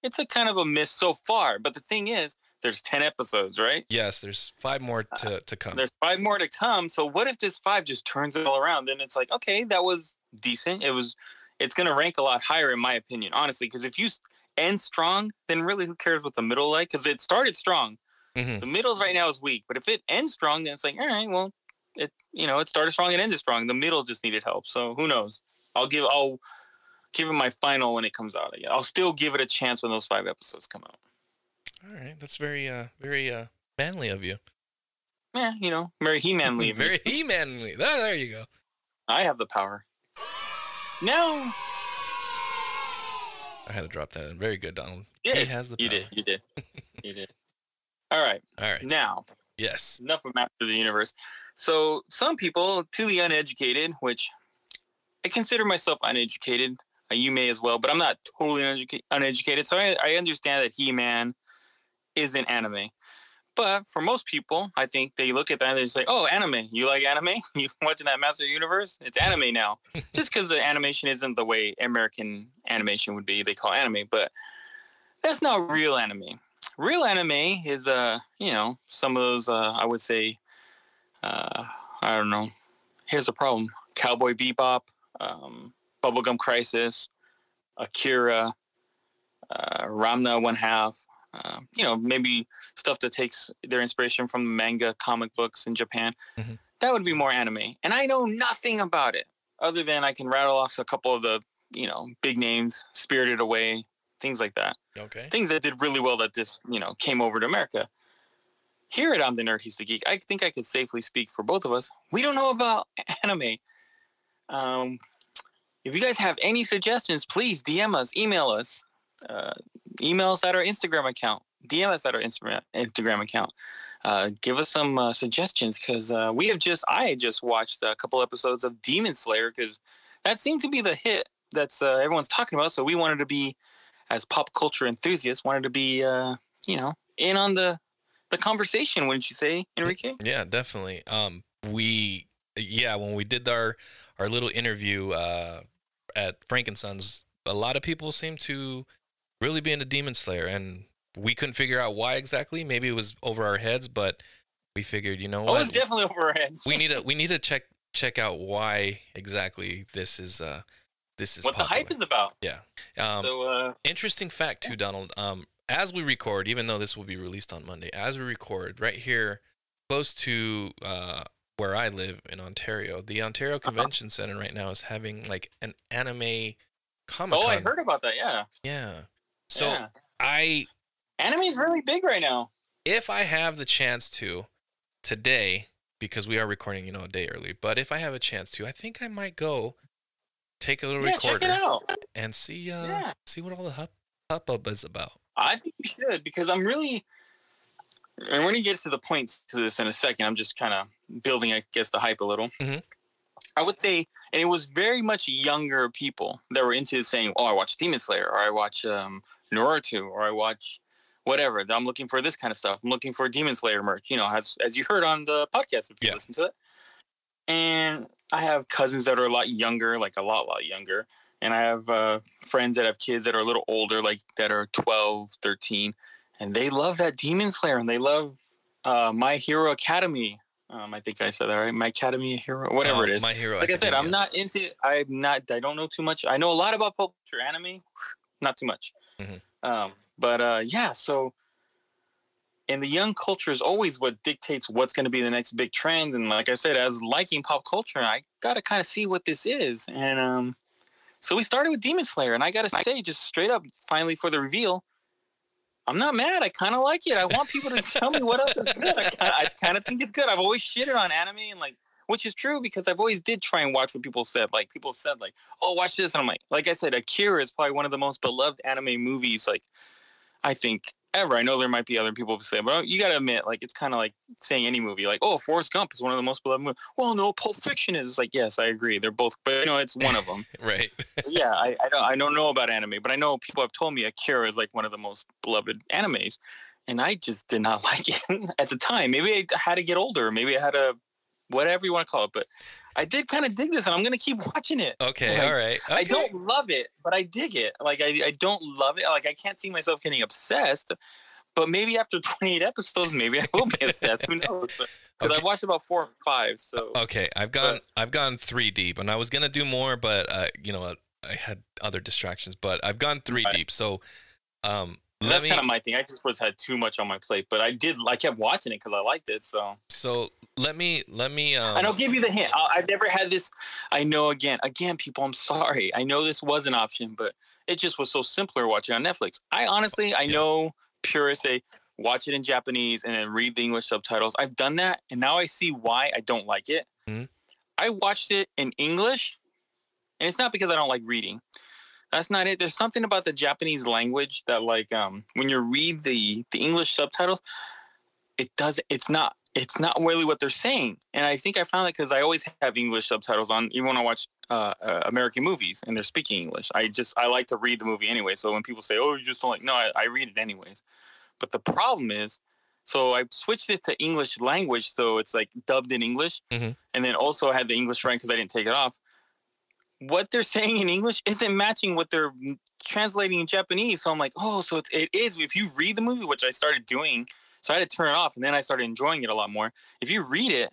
it's a kind of a miss so far. But the thing is, there's ten episodes, right? Yes, there's five more Uh, to to come. There's five more to come. So what if this five just turns it all around? Then it's like, okay, that was decent. It was. It's gonna rank a lot higher, in my opinion, honestly. Because if you end strong, then really, who cares what the middle like? Because it started strong. Mhm. The middle's right now is weak, but if it ends strong, then it's like, all right, well, it you know it started strong and ended strong. The middle just needed help. So who knows? I'll give I'll give it my final when it comes out. I'll still give it a chance when those five episodes come out. All right, that's very uh very uh manly of you. Yeah, you know, very He-Man leave. (laughs) very he manly. Oh, there you go. I have the power. No, I had to drop that in. Very good, Donald. you He did. has the power. You did. You (laughs) did. you did. All right. All right. Now, Yes. enough of Master of the Universe. So some people, to the uneducated, which I consider myself uneducated, uh, you may as well, but I'm not totally uneduca- uneducated. So I, I understand that He-Man is an anime. But for most people, I think they look at that and they say, "Oh, anime! You like anime? (laughs) You watching that Master Universe? It's anime now." Just because the animation isn't the way American animation would be, they call anime. But that's not real anime. Real anime is uh, you know, some of those uh I would say uh I don't know. Here's the problem. Cowboy Bebop, um, Bubblegum Crisis, Akira, uh, Ranma One Half. Uh, you know, maybe stuff that takes their inspiration from manga, comic books in Japan. Mhm. That would be more anime. And I know nothing about it other than I can rattle off a couple of the, you know, big names, Spirited Away, things like that. Okay. Things that did really well that just, you know, came over to America. Here at I'm the Nerd, He's the Geek, I think I could safely speak for both of us. We don't know about (laughs) anime. Um, if you guys have any suggestions, please DM us, email us, uh, email us at our Instagram account, DM us at our Instagram Instagram account. Uh, give us some uh, suggestions because uh, we have just I just watched a couple episodes of Demon Slayer because that seemed to be the hit that's uh, everyone's talking about. So we wanted to be, as pop culture enthusiasts, wanted to be uh, you know in on the the conversation. Wouldn't you say, Enrique? Yeah, definitely. Um, we yeah, when we did our our little interview uh, at Frankensons, a lot of people seemed to really being a Demon Slayer, and we couldn't figure out why exactly. Maybe it was over our heads, but we figured, you know Oh, what, it's definitely over our heads. we need to (laughs) we need to check check out why exactly this is uh this is what the hype is about. Yeah. Um, so uh, interesting fact too, Donald. Um, as we record, even though this will be released on Monday, as we record, right here, close to uh, where I live in Ontario, the Ontario Uh-huh. Convention Center right now is having like an anime comic. oh, I heard about that. Yeah. Yeah. So yeah. I, anime is really big right now. if I have the chance to, today, because we are recording, you know, a day early, but if I have a chance to, I think I might go take a little Yeah, recorder and see uh Yeah. see what all the hup hubbub is about. I think you should because I'm really, and when he gets to the point to this in a second, I'm just kind of building, I guess, the hype a little. Mhm. I would say, and it was very much younger people that were into saying, "Oh, I watch Demon Slayer, or I watch um, Naruto, or I watch whatever." I'm looking for this kind of stuff. I'm looking for Demon Slayer merch. You know, as as you heard on the podcast if you Yeah. listen to it. And I have cousins that are a lot younger, like a lot, lot younger. And I have uh, friends that have kids that are a little older, like that are 12, 13. And they love that Demon Slayer and they love uh, My Hero Academy. Um, I think I said that right. My Academy Hero, whatever Uh, it is. My Hero. like I said, I'm not into. I'm not. I don't know too much. I know a lot about pop culture, anime, not too much. Mhm. Um, but uh, yeah, so. And the young culture is always what dictates what's going to be the next big trend. And like I said, as liking pop culture, I got to kind of see what this is. And um, so we started with Demon Slayer, and I got to say, just straight up, finally for the reveal, I'm not mad. I kind of like it. I want people to tell me what else is good. I (laughs) kind of think it's good. I've always shitted on anime and like, which is true because I've always did try and watch what people said. Like people said, like, oh, watch this, and I'm like, like I said, Akira is probably one of the most beloved anime movies. Like, I think ever. I know there might be other people who say, but you got to admit, like, it's kind of like saying any movie, like, oh, Forrest Gump is one of the most beloved movies. Well, no, Pulp Fiction is. It's like, yes, I agree. They're both, but you know, it's one of them (laughs) right. yeah, I, I don't I don't know about anime, but I know people have told me Akira is like one of the most beloved animes, and I just did not (laughs) like it at the time. Maybe I had to get older. Maybe I had to, whatever you want to call it. But I did kind of dig this, and I'm gonna keep (laughs) watching it. Okay. Like, all right. I don't love it, but I dig it. Like I, I don't love it. Like I can't see myself getting obsessed. But maybe after (laughs) 28 episodes, maybe I will be obsessed. Who knows? Because Okay. I've watched about four or five. So Okay, I've gone I've gone three deep, and I was gonna do more, but uh, you know, I had other distractions. But I've gone three Right. deep. So, um, that's kind of my thing. I just was had too much on my plate, but I did. I kept watching it because I liked it. So so let me let me. Um, and I'll give you the hint. I- I've never had this. I know again, again, people. I'm sorry. I know this was an option, but it just was so simpler watching on Netflix. I honestly, I know purists say watch it in Japanese and then read the English subtitles. I've done that, and now I see why I don't like it. Mhm. I watched it in English, and it's not because I don't like reading. That's not it. There's something about the Japanese language that, like, um, when you read the the English subtitles, it does. It's not. It's not really what they're saying. And I think I found that because I always have English subtitles on, even when I watch uh, uh, American movies and they're speaking English. I just I like to read the movie anyway. So when people say, "Oh, you just don't like," no, I, I read it anyways. But the problem is, so I switched it to English language, so it's like dubbed in English, Mhm. and then also I had the English right because I didn't take it off. What they're saying in English isn't matching what they're translating in Japanese. So I'm like, oh, so it's, it is. If you read the movie, which I started doing, so I had to turn it off, and then I started enjoying it a lot more. If you read it,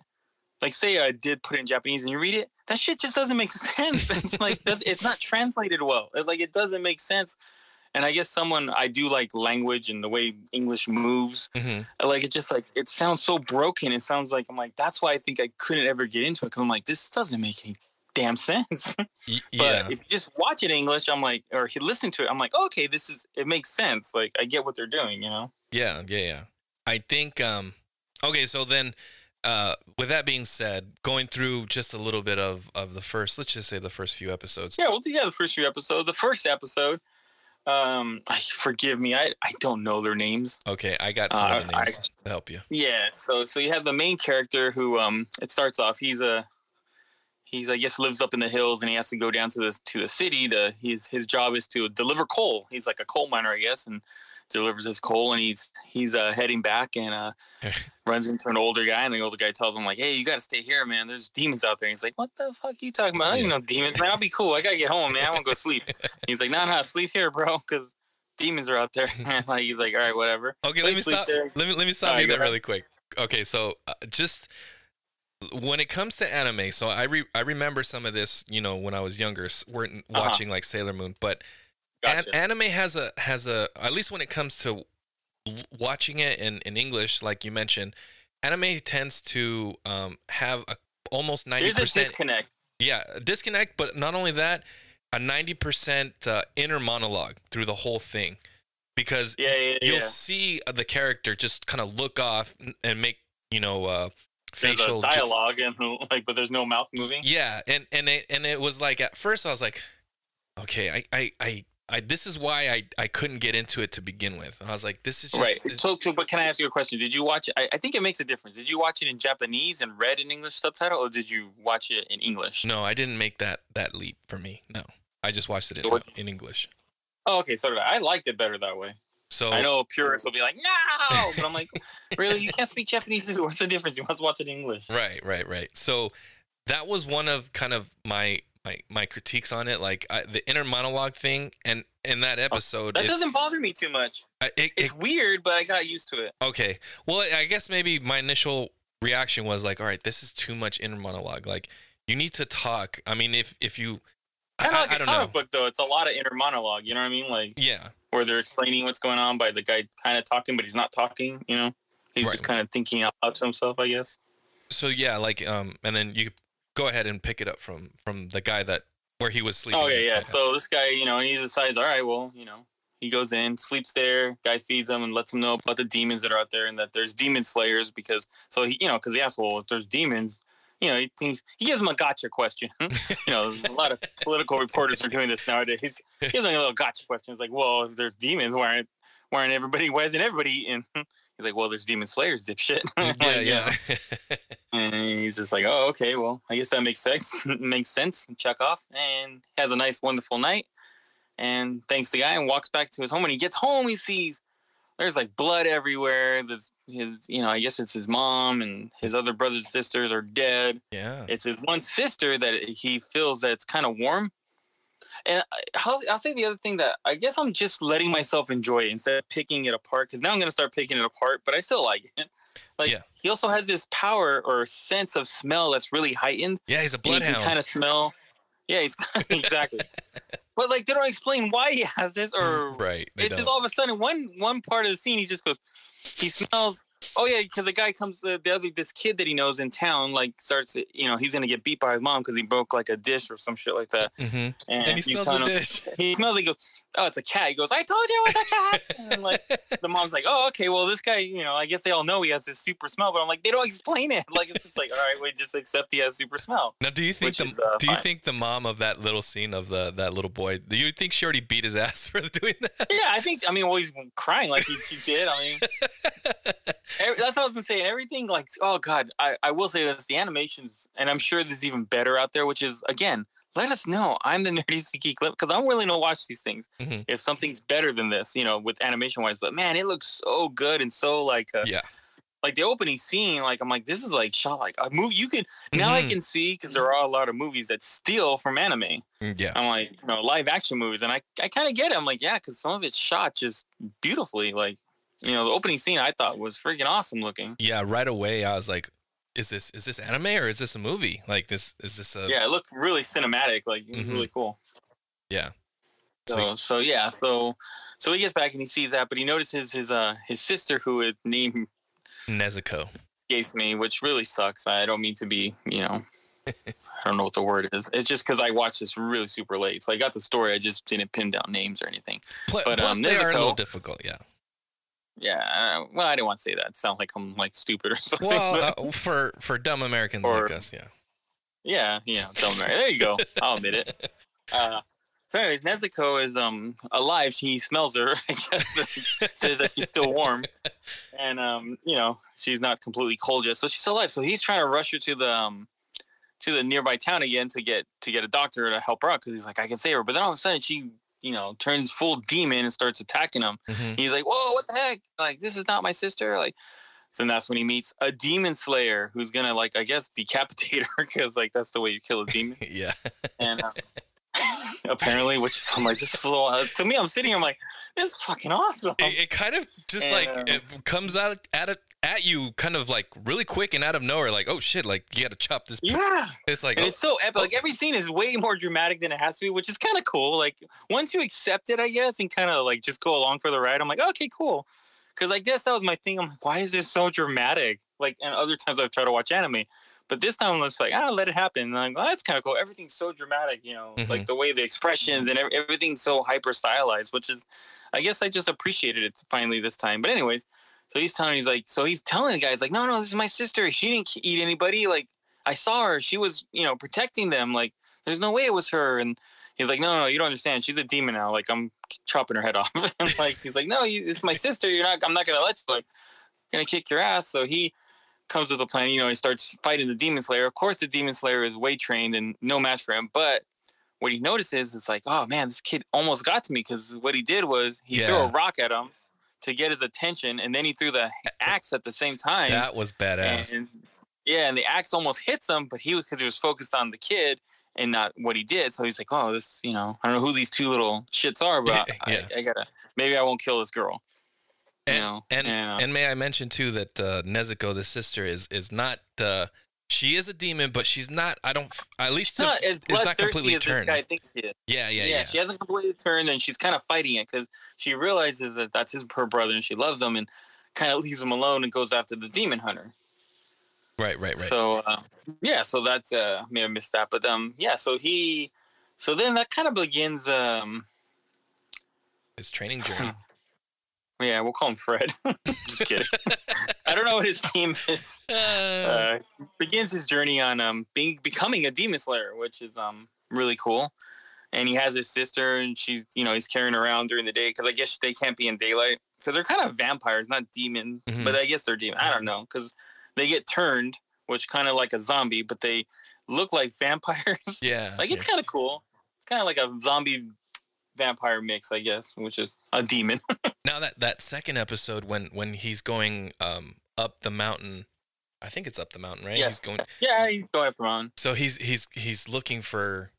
like say I did put it in Japanese and you read it, that shit just doesn't make (laughs) sense. It's like it's not translated well. It's like it doesn't make sense. And I guess someone I do like language and the way English moves. hmm Like it just like it sounds so broken. It sounds like I'm like that's why I think I couldn't ever get into it because I'm like this doesn't make any damn sense. (laughs) Y- But if you just watch it in English, I'm like, or he listen to it, I'm like, okay, this is it makes sense. Like I get what they're doing, you know. Yeah, yeah, yeah. I think um okay, so then uh with that being said, going through just a little bit of of the first, let's just say the first few episodes. Yeah, well, yeah, the first few episodes. The first episode, um, (sighs) I forgive me, I I don't know their names. Okay, I got some Uh, the I- names to help you. Yeah, so so you have the main character who um it starts off he's a he's I guess lives up in the hills and he has to go down to the to the city to his his job is to deliver coal. He's like a coal miner I guess and delivers his coal and he's he's uh, heading back and uh (laughs) runs into an older guy and the older guy tells him like hey you got to stay here man there's demons out there and he's like what the fuck are you talking about I don't know demons man I'll be cool I got to get home man I want to go sleep. (laughs) he's like nah nah sleep here bro cuz demons are out there. (laughs) like he's like all right whatever. Okay, let me stop. there. Let me let me stop you there really quick. Okay, so uh, just when it comes to anime, so I re- I remember some of this, you know, when I was younger, weren't Uh-huh. watching like Sailor Moon, but an- anime has a has a at least when it comes to watching it in in English, like you mentioned, anime tends to um, have a almost ninety There's a percent disconnect. yeah a disconnect, but not only that, a ninety percent uh, inner monologue through the whole thing, because Yeah, yeah, yeah. you'll see uh, the character just kind of look off and make you know uh facial a dialogue and like, but there's no mouth moving. yeah and and it and it was like at first i was like okay i i i, I this is why i i couldn't get into it to begin with and i was like this is just Right. this- So, so, but can I ask you a question? Did you watch it? I, I think it makes a difference. Did you watch it in Japanese and read an English subtitle, or did you watch it in English? no i didn't make that that leap for me no i just watched it in, What- in english Oh, okay. So did I. I liked it better that way. So I know purists will be like, no, but I'm like, (laughs) really? You can't speak Japanese? (laughs) What's the difference? You must watch it in English. Right, right, right. So that was one of kind of my my my critiques on it, like I, the inner monologue thing, and in that oh, episode, That doesn't bother me too much. I- it- It's it- weird, but I got used to it. okay. Well, I guess maybe my initial reaction was like, all right, this is too much inner monologue. Like you need to talk. I mean, if if you, I, I, like I don't comic know. book, though. It's a lot of inner monologue. You know what I mean? Like Yeah, where they're explaining what's going on by the guy kind of talking, but he's not talking. You know, he's just kind of thinking out loud to himself. I guess. so yeah, like um, and then you go ahead and pick it up from from the guy that where he was sleeping. Oh yeah, yeah. So this guy, you know, he decides, all right, well, you know, he goes in, sleeps there. Guy feeds him and lets him know about the demons that are out there and that there's demon slayers because so he, you know, because he asks, well, if there's demons, you know, he he gives him a gotcha question. you know, there's a lot of (laughs) political reporters are doing this nowadays. He gives him a little gotcha question. It's like, well, if there's demons, why aren't why aren't everybody? Why isn't everybody eating? (laughs) He's like, well, there's demon slayers, dipshit. (laughs) yeah, Like, yeah. And he's just like, oh, okay, well, I guess that makes sense. makes sense. Check off. And has a nice, wonderful night. And thanks the guy and walks back to his home. When he gets home, he sees there's like blood everywhere. There's his, you know, I guess it's his mom and his other brothers and sisters are dead. yeah. It's his one sister that he feels that it's kind of warm. And I- I'll, I'll say the other thing that I guess I'm just letting myself enjoy it instead of picking it apart because now I'm going to start picking it apart, but I still like it. (laughs) Like Yeah. he also has this power or sense of smell that's really heightened. Yeah, he's a And he can kind of smell. (laughs) Yeah, he's (laughs) exactly. But like they don't explain why he has this mm, or right. it's just all of a sudden one one part of the scene he just goes he smells oh yeah because the guy comes uh, the other this kid that he knows in town like starts you know he's gonna get beat by his mom because he broke like a dish or some shit like that mm-hmm. and, And he he's smells the telling him- dish. (laughs) he smells he goes oh it's a cat he goes i told you it was a cat (laughs) and like the mom's like oh okay well this guy you know i guess they all know he has this super smell but i'm like they don't explain it (laughs) like it's just like all right we just accept he has super smell Now, do you think the is, uh, do you fine. think the mom of that little scene of the that little boy? Do you think she already beat his ass for doing that? Yeah, I think. I mean, well, he's crying like he, she did. I mean, (laughs) that's what I was gonna say. Everything like, oh god, I, I will say this: the animations, and I'm sure there's even better out there. Which is again, let us know. I'm the (laughs) nerdy geek because I'm willing to watch these things Mhm. if something's better than this, you know, with animation wise. But man, it looks so good and so like, uh, Yeah. like the opening scene, like I'm like, this is like shot like a movie. You could now I Mhm. can see because there are a lot of movies that steal from anime. Mm, Yeah. I'm like, you know, live action movies, and I I kind of get it. I'm like, yeah, because some of it's shot just beautifully. Like, you know, the opening scene I thought was freaking awesome looking. Yeah, right away I was like, is this is this anime or is this a movie? Like this is this a Yeah, it looked really cinematic. Like, Mhm. really cool. yeah. So, So so yeah, so so he gets back and he sees that, but he notices his uh his sister who is named Nezuko. escapes me, which really sucks. I don't mean to be, you know, (laughs) I don't know what the word is. It's just because I watched this really super late. So I got the story, I just didn't pin down names or anything. Pl- But, plus um, they are a little difficult, yeah. Yeah, uh, well, I didn't want to say that. Sound like I'm like stupid or (laughs) something. Well, uh, for for dumb Americans Or- like us, yeah. yeah, yeah, don't. There you go. I'll admit it. (laughs) Uh, so, anyways, Nezuko is um alive. She smells her. (laughs) I guess says that she's still warm, and um you know she's not completely cold yet, so she's still alive. So he's trying to rush her to the um to the nearby town again to get to get a doctor to help her out because he's like I can save her. But then all of a sudden she you know turns full demon and starts attacking him. Mhm. He's like, whoa, what the heck? Like this is not my sister. Like. So that's when he meets a demon slayer who's gonna like I guess decapitate (laughs) her because like that's the way you kill a demon (laughs) Yeah. and uh, apparently, which is I'm like, this is a little. Uh, to me, I'm sitting here, I'm like, this is fucking awesome. It, it kind of just like it comes out at it at you kind of like really quick and out of nowhere like oh shit like you got to chop this yeah, (laughs) it's like and oh, it's so epic. Like every scene is way more dramatic than it has to be, which is kind of cool. Like once you accept it, I guess, and kind of like just go along for the ride, I'm like, okay, cool. Because I guess that was my thing. I'm like, why is this so dramatic? Like, and other times I've tried to watch anime, but this time I was like, ah, let it happen. And I'm like, well, that's kind of cool. Everything's so dramatic, you know, Mhm. like the way the expressions and everything's so hyper stylized, which is, I guess I just appreciated it finally this time. But anyways, so he's telling, he's like, so he's telling the guys like, no, no, this is my sister. She didn't eat anybody. Like I saw her. She was, you know, protecting them. Like there's no way it was her. And he's like, no, no, you don't understand. She's a demon now. Like I'm chopping her head (laughs) off. and like he's like, no, you, it's my sister. You're not. I'm not gonna let you. Like, gonna kick your ass. So he comes with a plan. You know, he starts fighting the demon slayer. Of course, the demon slayer is way trained and no match for him. But what he notices is like, oh man, this kid almost got to me because what he did was he threw a rock at him to get his attention, and then he threw the (laughs) axe at the same time. that was badass And yeah, and the axe almost hits him, but he was because he was focused on the kid and not what he did. So he's like, "Oh, this, you know, I don't know who these two little shits are, but (laughs) Yeah. I, I gotta maybe I won't kill this girl." And and, and may I mention too that uh, Nezuko, the sister, is is not. Uh, she is a demon, but she's not. I don't. At least it's not as bloodthirsty completely as this guy thinks he is. Yeah, yeah, Yeah, yeah. she hasn't completely turned, and she's kind of fighting it because she realizes that that's his her brother, and she loves him, and kind of leaves him alone and goes after the demon hunter. Right, right, right. So uh, yeah, so that's uh may have missed that, but um yeah, so he so then that kind of begins um His training journey. (laughs) yeah, we'll call him Fred. (laughs) Just kidding. I don't know what his team is. (laughs) Uh, Uh, begins his journey on um being becoming a demon slayer, which is um really cool. And he has his sister, and she's you know he's carrying around during the day because I guess they can't be in daylight because they're kind of vampires, not demons, Mhm. but I guess they're demon. I don't know because they get turned, which kind of like a zombie, but they look like (laughs) vampires. yeah. like it's yeah. kind of cool. It's kind of like a zombie vampire mix, I guess, which is a demon. (laughs) Now that that second episode when when he's going um up the mountain, I think it's up the mountain, right? Yes. He's going. yeah, he's going up around. So he's he's he's looking for,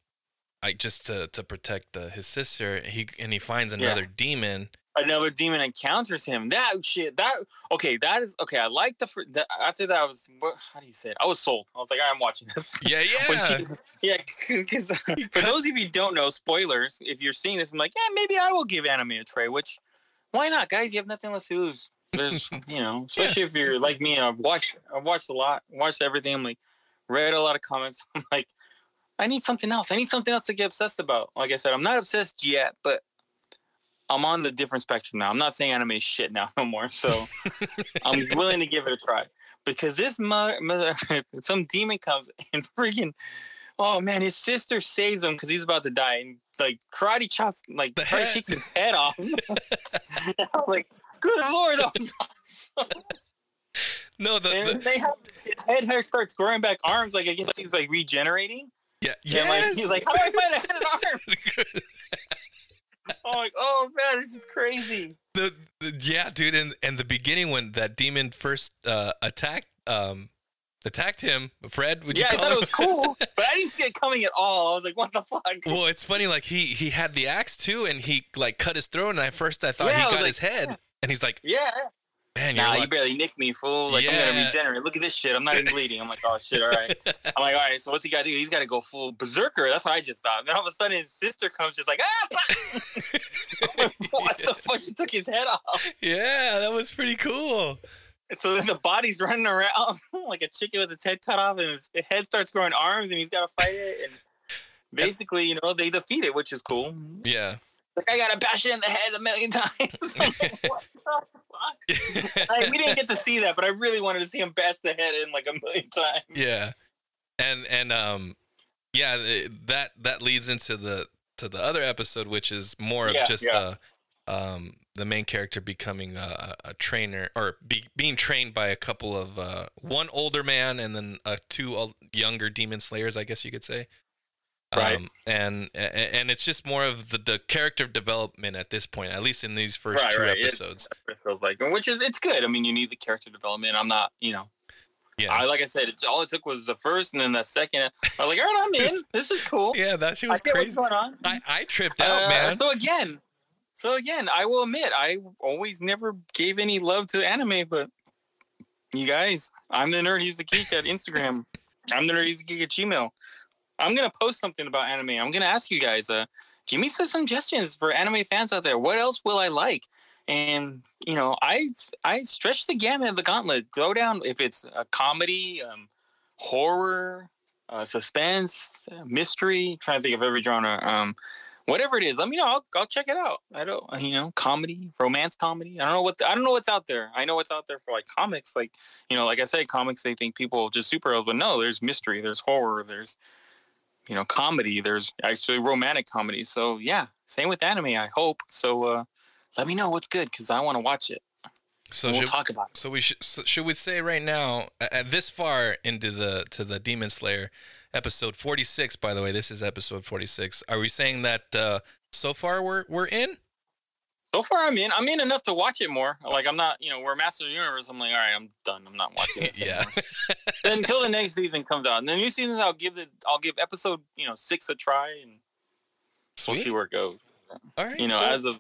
like, just to to protect uh, his sister. He and he finds another demon. Another demon encounters him. That shit. That okay. That is okay. I like the, the after that. I was what, how do you say it? I was sold. I was like, I'm watching this. Yeah, (laughs) yeah. she, yeah, because uh, (laughs) for those of you who don't know, spoilers. If you're seeing this, I'm like, yeah, maybe I will give anime a try. Which, why not, guys? You have nothing else to lose. There's, (laughs) you know, especially if you're like me. I've watched, I've watched a lot, watched everything. I'm like, read a lot of comics. I'm like, I need something else. I need something else to get obsessed about. Like I said, I'm not obsessed yet, but I'm on the different spectrum now. I'm not saying anime shit now (laughs) no more. So (laughs) I'm willing to give it a try because this mother, mother (laughs) some demon comes and freaking, oh man, his sister saves him because he's about to die and like karate chops, like The karate head. kicks his head off. I'm like, good lord, that was awesome. no, the, And the they have his head hair starts growing back arms. Like I guess he's like regenerating. yeah, And like he's like, how do I find a head and arms? I'm like, oh man, this is crazy. the, the yeah, dude, and and the beginning when that demon first uh, attacked um attacked him, Fred. Would you yeah, I thought him? it was cool, (laughs) but I didn't see it coming at all. I was like, what the fuck? well, it's funny. Like he he had the axe too, and he like cut his throat. And at first, I thought Yeah, he was got like, his head, and he's like, Yeah. "Man, Nah, you barely nicked me, fool. Like I'm gonna regenerate. Look at this shit. I'm not even bleeding. I'm like, oh shit, all right. I'm like, all right. So what's he got to do? He's got to go full berserker. That's what I just thought. And then all of a sudden, his sister comes, just like, ah! (laughs) Like, what the fuck? She took his head off. yeah, that was pretty cool. And so then the body's running around (laughs) like a chicken with its head cut off, and his head starts growing arms, and he's got to fight it. And basically, you know, they defeat it, which is cool. Yeah. Like I gotta bash it in the head a million times. I'm (laughs) like, (laughs) what the fuck? (laughs) I, we didn't get to see that, but I really wanted to see him bash the head in like a million times. yeah and and um yeah that that leads into the to the other episode which is more of Yeah, just yeah. uh um the main character becoming a, a a trainer or be, being trained by a couple of uh one older man and then uh, two younger demon slayers i guess you could say Right. um, and and it's just more of the, the character development at this point at least in these first Right, two right. Episodes It feels like, which is it's good. I mean, you need the character development. I'm not, you know, yeah I like I said, it's, all it took was the first and then the second. I was like, all right, I'm in. (laughs) This is cool. yeah that shit I was what's crazy going on. I, I tripped out Uh, man So again, so again, I will admit, I always never gave any love to anime, but you guys, I'm the nerd. He's the geek at Instagram. I'm the nerd. He's the geek at Gmail. I'm gonna post something about anime. I'm gonna ask you guys. Uh, give me some suggestions for anime fans out there. What else will I like? And you know, I I stretch the gamut of the gauntlet. Go down if it's a comedy, um, horror, uh, suspense, mystery. trying to think of every genre. Um, whatever it is, let me know. I'll, I'll check it out. I don't, you know, comedy, romance comedy. I don't know what I don't know what's out there. I know what's out there for like comics. Like you know, like I said, comics. They think people just superheroes, but no, there's mystery, there's horror, there's you know, comedy. There's actually romantic comedy. So yeah, same with anime. I hope. So uh, let me know what's good because I want to watch it. so we'll should, talk about it. So we should so should we say right now at, this far into the to the Demon Slayer episode 46 by the way this is episode 46 are we saying that uh so far we're we're in So far, I'm in. I'm in enough to watch it more. Like I'm not, you know, we're Master of the Universe. I'm like, all right, I'm done. I'm not watching (laughs) this. yeah anymore. (laughs) Until the next season comes out. And the new seasons, I'll give the, I'll give episode, you know, six a try, and we'll see where it goes. all right You know, so as of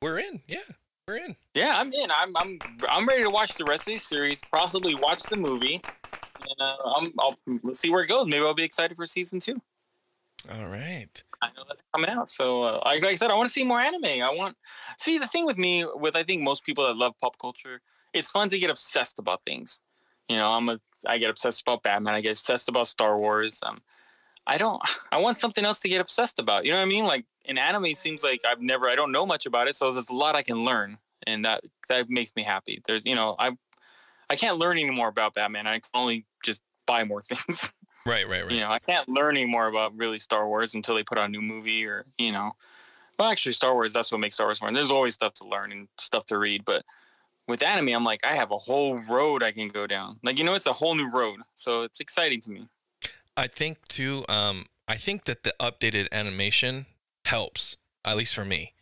we're in yeah we're in yeah, I'm in. I'm, I'm, I'm ready to watch the rest of the series. Possibly watch the movie. And uh, I'm, I'll let's see where it goes. Maybe I'll be excited for season two. all right I know that's coming out. So, uh, like, I said, I want to see more anime. I want see the thing with me, with I think most people that love pop culture, it's fun to get obsessed about things. You know, I'm a I get obsessed about Batman. I get obsessed about Star Wars. Um, I don't. (sighs) I want something else to get obsessed about. You know what I mean? Like in anime, seems like I've never. I don't know much about it, so there's a lot I can learn, and that that makes me happy. There's, you know, I I can't learn anymore about Batman. I can only just buy more (laughs) things. Right right right You know, I can't learn any more about really Star Wars until they put out a new movie or, you know. Well, actually, Star Wars, that's what makes Star Wars fun. There's always stuff to learn and stuff to read. But with anime, I'm like, I have a whole road I can go down. Like, you know, it's a whole new road. So it's exciting to me. I think too. Um, I think that the updated animation helps, at least for me.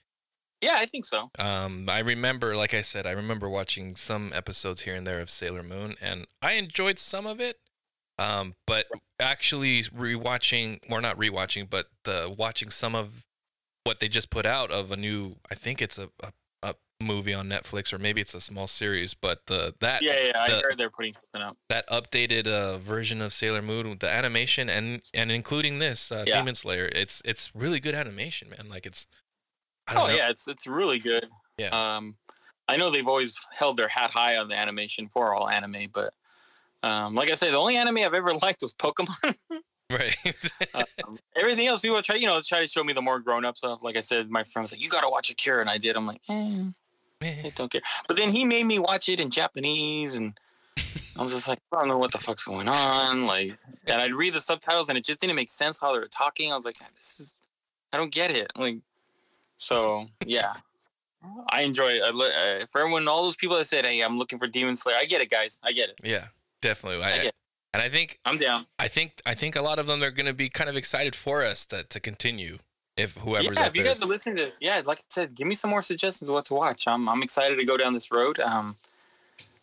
Yeah, I think so. Um, I remember, like I said, I remember watching some episodes here and there of Sailor Moon, and I enjoyed some of it. Um, but actually rewatching, or not rewatching, but uh, watching some of what they just put out of a new, I think it's a, a, a movie on Netflix, or maybe it's a small series, but the that Yeah, yeah, I heard they're putting something out. that updated uh, version of Sailor Moon with the animation and and including this uh, Yeah. Demon Slayer, it's it's really good animation, man. Like it's, I don't Oh, know. yeah, it's it's really good. Yeah. Um, I know they've always held their hat high on the animation for all anime, but um, like I said, the only anime I've ever (laughs) liked was Pokemon. right. um, (laughs) everything else people try, you know, try to show me the more grown up stuff. Like I said, my friend was like, "You got to watch Akira," and I did. I'm like, eh, I don't care. But then he made me watch it in Japanese, and I was just like, I don't know what the fuck's going on. Like, and I'd read the subtitles, and it just didn't make sense how they were talking. I was like, this is, I don't get it. Like, so yeah. I enjoy it. I uh, for everyone, all those people that said, "Hey, I'm looking for Demon Slayer," I get it, guys. I get it. yeah, definitely. I, I get and I think I'm down. I think I think a lot of them are going to be kind of excited for us to to continue. If whoever's yeah, if you guys are listening to this, yeah, like I said, give me some more suggestions of what to watch. I'm I'm excited to go down this road. Um,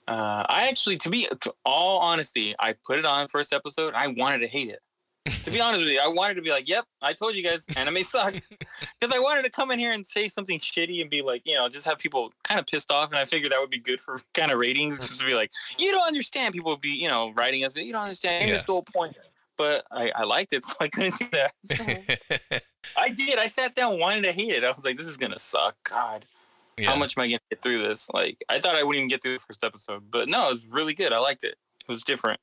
uh, I actually, to be to all honesty, I put it on first episode. I wanted to hate it. To be honest with you, I wanted to be like, "Yep, I told you guys, anime sucks," (laughs) because I wanted to come in here and say something shitty and be like, you know, just have people kind of pissed off, and I figured that would be good for kind of ratings, just to be like, "You don't understand." People would be, you know, writing us, "You don't understand." Yeah. Here's the whole point. But I, I liked it, (laughs) so I couldn't do that. So. (laughs) Uh-huh. I did. I sat down wanted to hate it. I was like, this is gonna suck. God, yeah. how much am I gonna get through this? Like, I thought I wouldn't even get through the first episode, but no, it was really good. I liked it. It was different.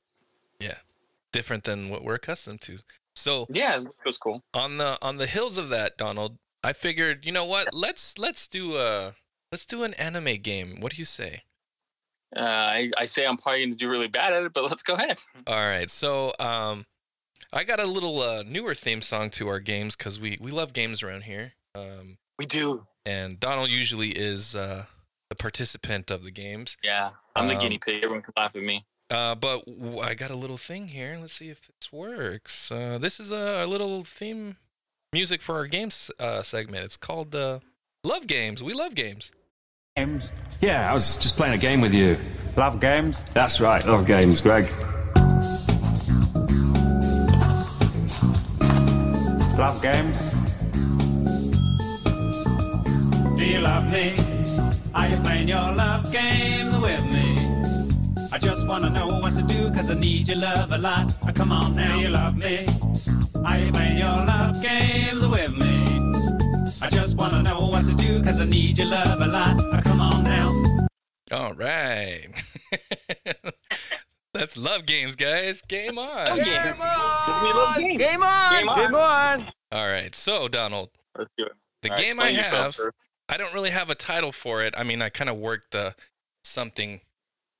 Different than what we're accustomed to. So Yeah, it was cool. on the on the hills of that, Donald, I figured, you know what? Let's let's do a let's do an anime game. What do you say? Uh, I, I say I'm probably gonna do really bad at it, but let's go ahead. (laughs) All right. So um I got a little uh, newer theme song to our games cuz we we love games around here. Um We do. and Donald usually is uh the participant of the games. Yeah, I'm the Um, guinea pig. Everyone can laugh at me. Uh, but w- I got a little thing here. Let's see if this works. Uh, this is a, a little theme music for our games uh, segment. It's called uh, Love Games. We love games. Games. Yeah, I was just playing a game with you. Love games. That's right, love games, Greg. Love games. Do you love me? Are you playing your love games with me? I just wanna know what to do, cause I need your love a lot. Uh, Come on now, you love me. Are you playing your love games with me? I just wanna know what to do, cause I need your love a lot. Uh, Come on now. All right. (laughs) That's Love Games, guys. Game on. Love games. 'Cause we love games. Game on! Game on. Game on! All right. So, Donald, Let's do it. the All right, game I explain yourself, have—I don't really have a title for it. I mean, I kind of worked uh, something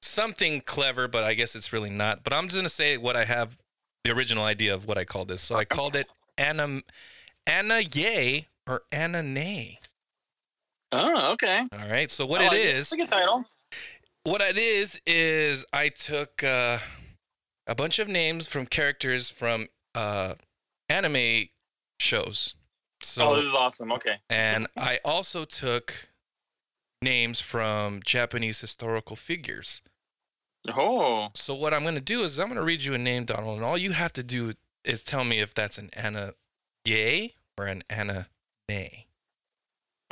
something clever, but I guess it's really not. But I'm just going to say what I have the original idea of what I called this. So I called it Anna Anna Yay or Anna Nay. Oh, okay. All right. So what it like is, It's a good title. what it is is I took uh, a bunch of names from characters from uh, anime shows. So oh, this is awesome. Okay. and I also took names from Japanese historical figures. Oh, So what I'm going to do is I'm going to read you a name, Donald, and all you have to do is tell me if that's an Anna yay or an Anna nay.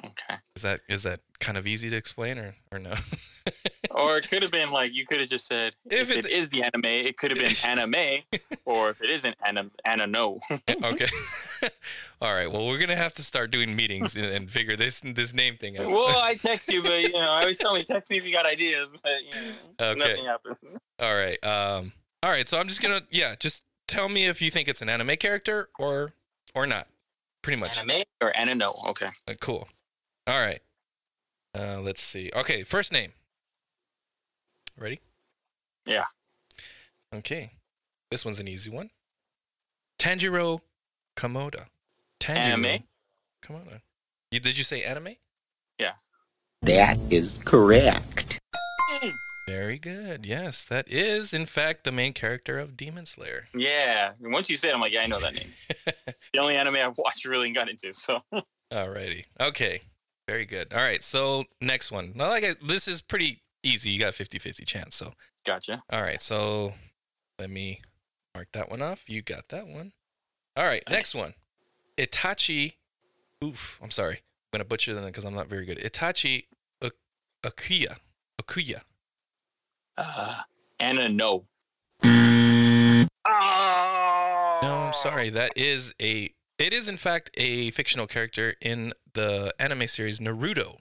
okay. Is that is that kind of easy to explain or or no? (laughs) Or it could have been like you could have just said If if, it's- the anime, it could have been (laughs) anime, or if it isn't anime, Anna no. (laughs) okay. (laughs) all right. Well, we're gonna have to start doing meetings and, and figure this this name thing out. well, I (laughs) text you, but you know, I always tell me text me if you got ideas, but you know, Okay. nothing happens. All right. Um. All right. So I'm just gonna yeah. Just tell me if you think it's an anime character or or not. Pretty much. Anime or no. Okay. Uh, cool. All right. Uh, let's see. Okay, first name. Ready? Yeah. Okay. This one's an easy one. Tanjiro Komoda. Tanjiro Anime? Komoda. You did you say anime? Yeah. That is correct. Very good. Yes, that is in fact the main character of Demon Slayer. Yeah. Once you said, it, I'm like, yeah, I know that name. (laughs) the only anime I've watched really and got into. So (laughs) Alrighty. Okay. Very good. All right. So next one. Now, like I, this is pretty easy. You got 50-50 chance. So gotcha. All right, so let me mark that one off. You got that one. All right, next one. Itachi. Oof, I'm sorry. I'm gonna butcher them because I'm not very good. Itachi Akuya. Okuya. Uh, Anna no. No, I'm sorry. That is a. It is in fact a fictional character in the anime series Naruto.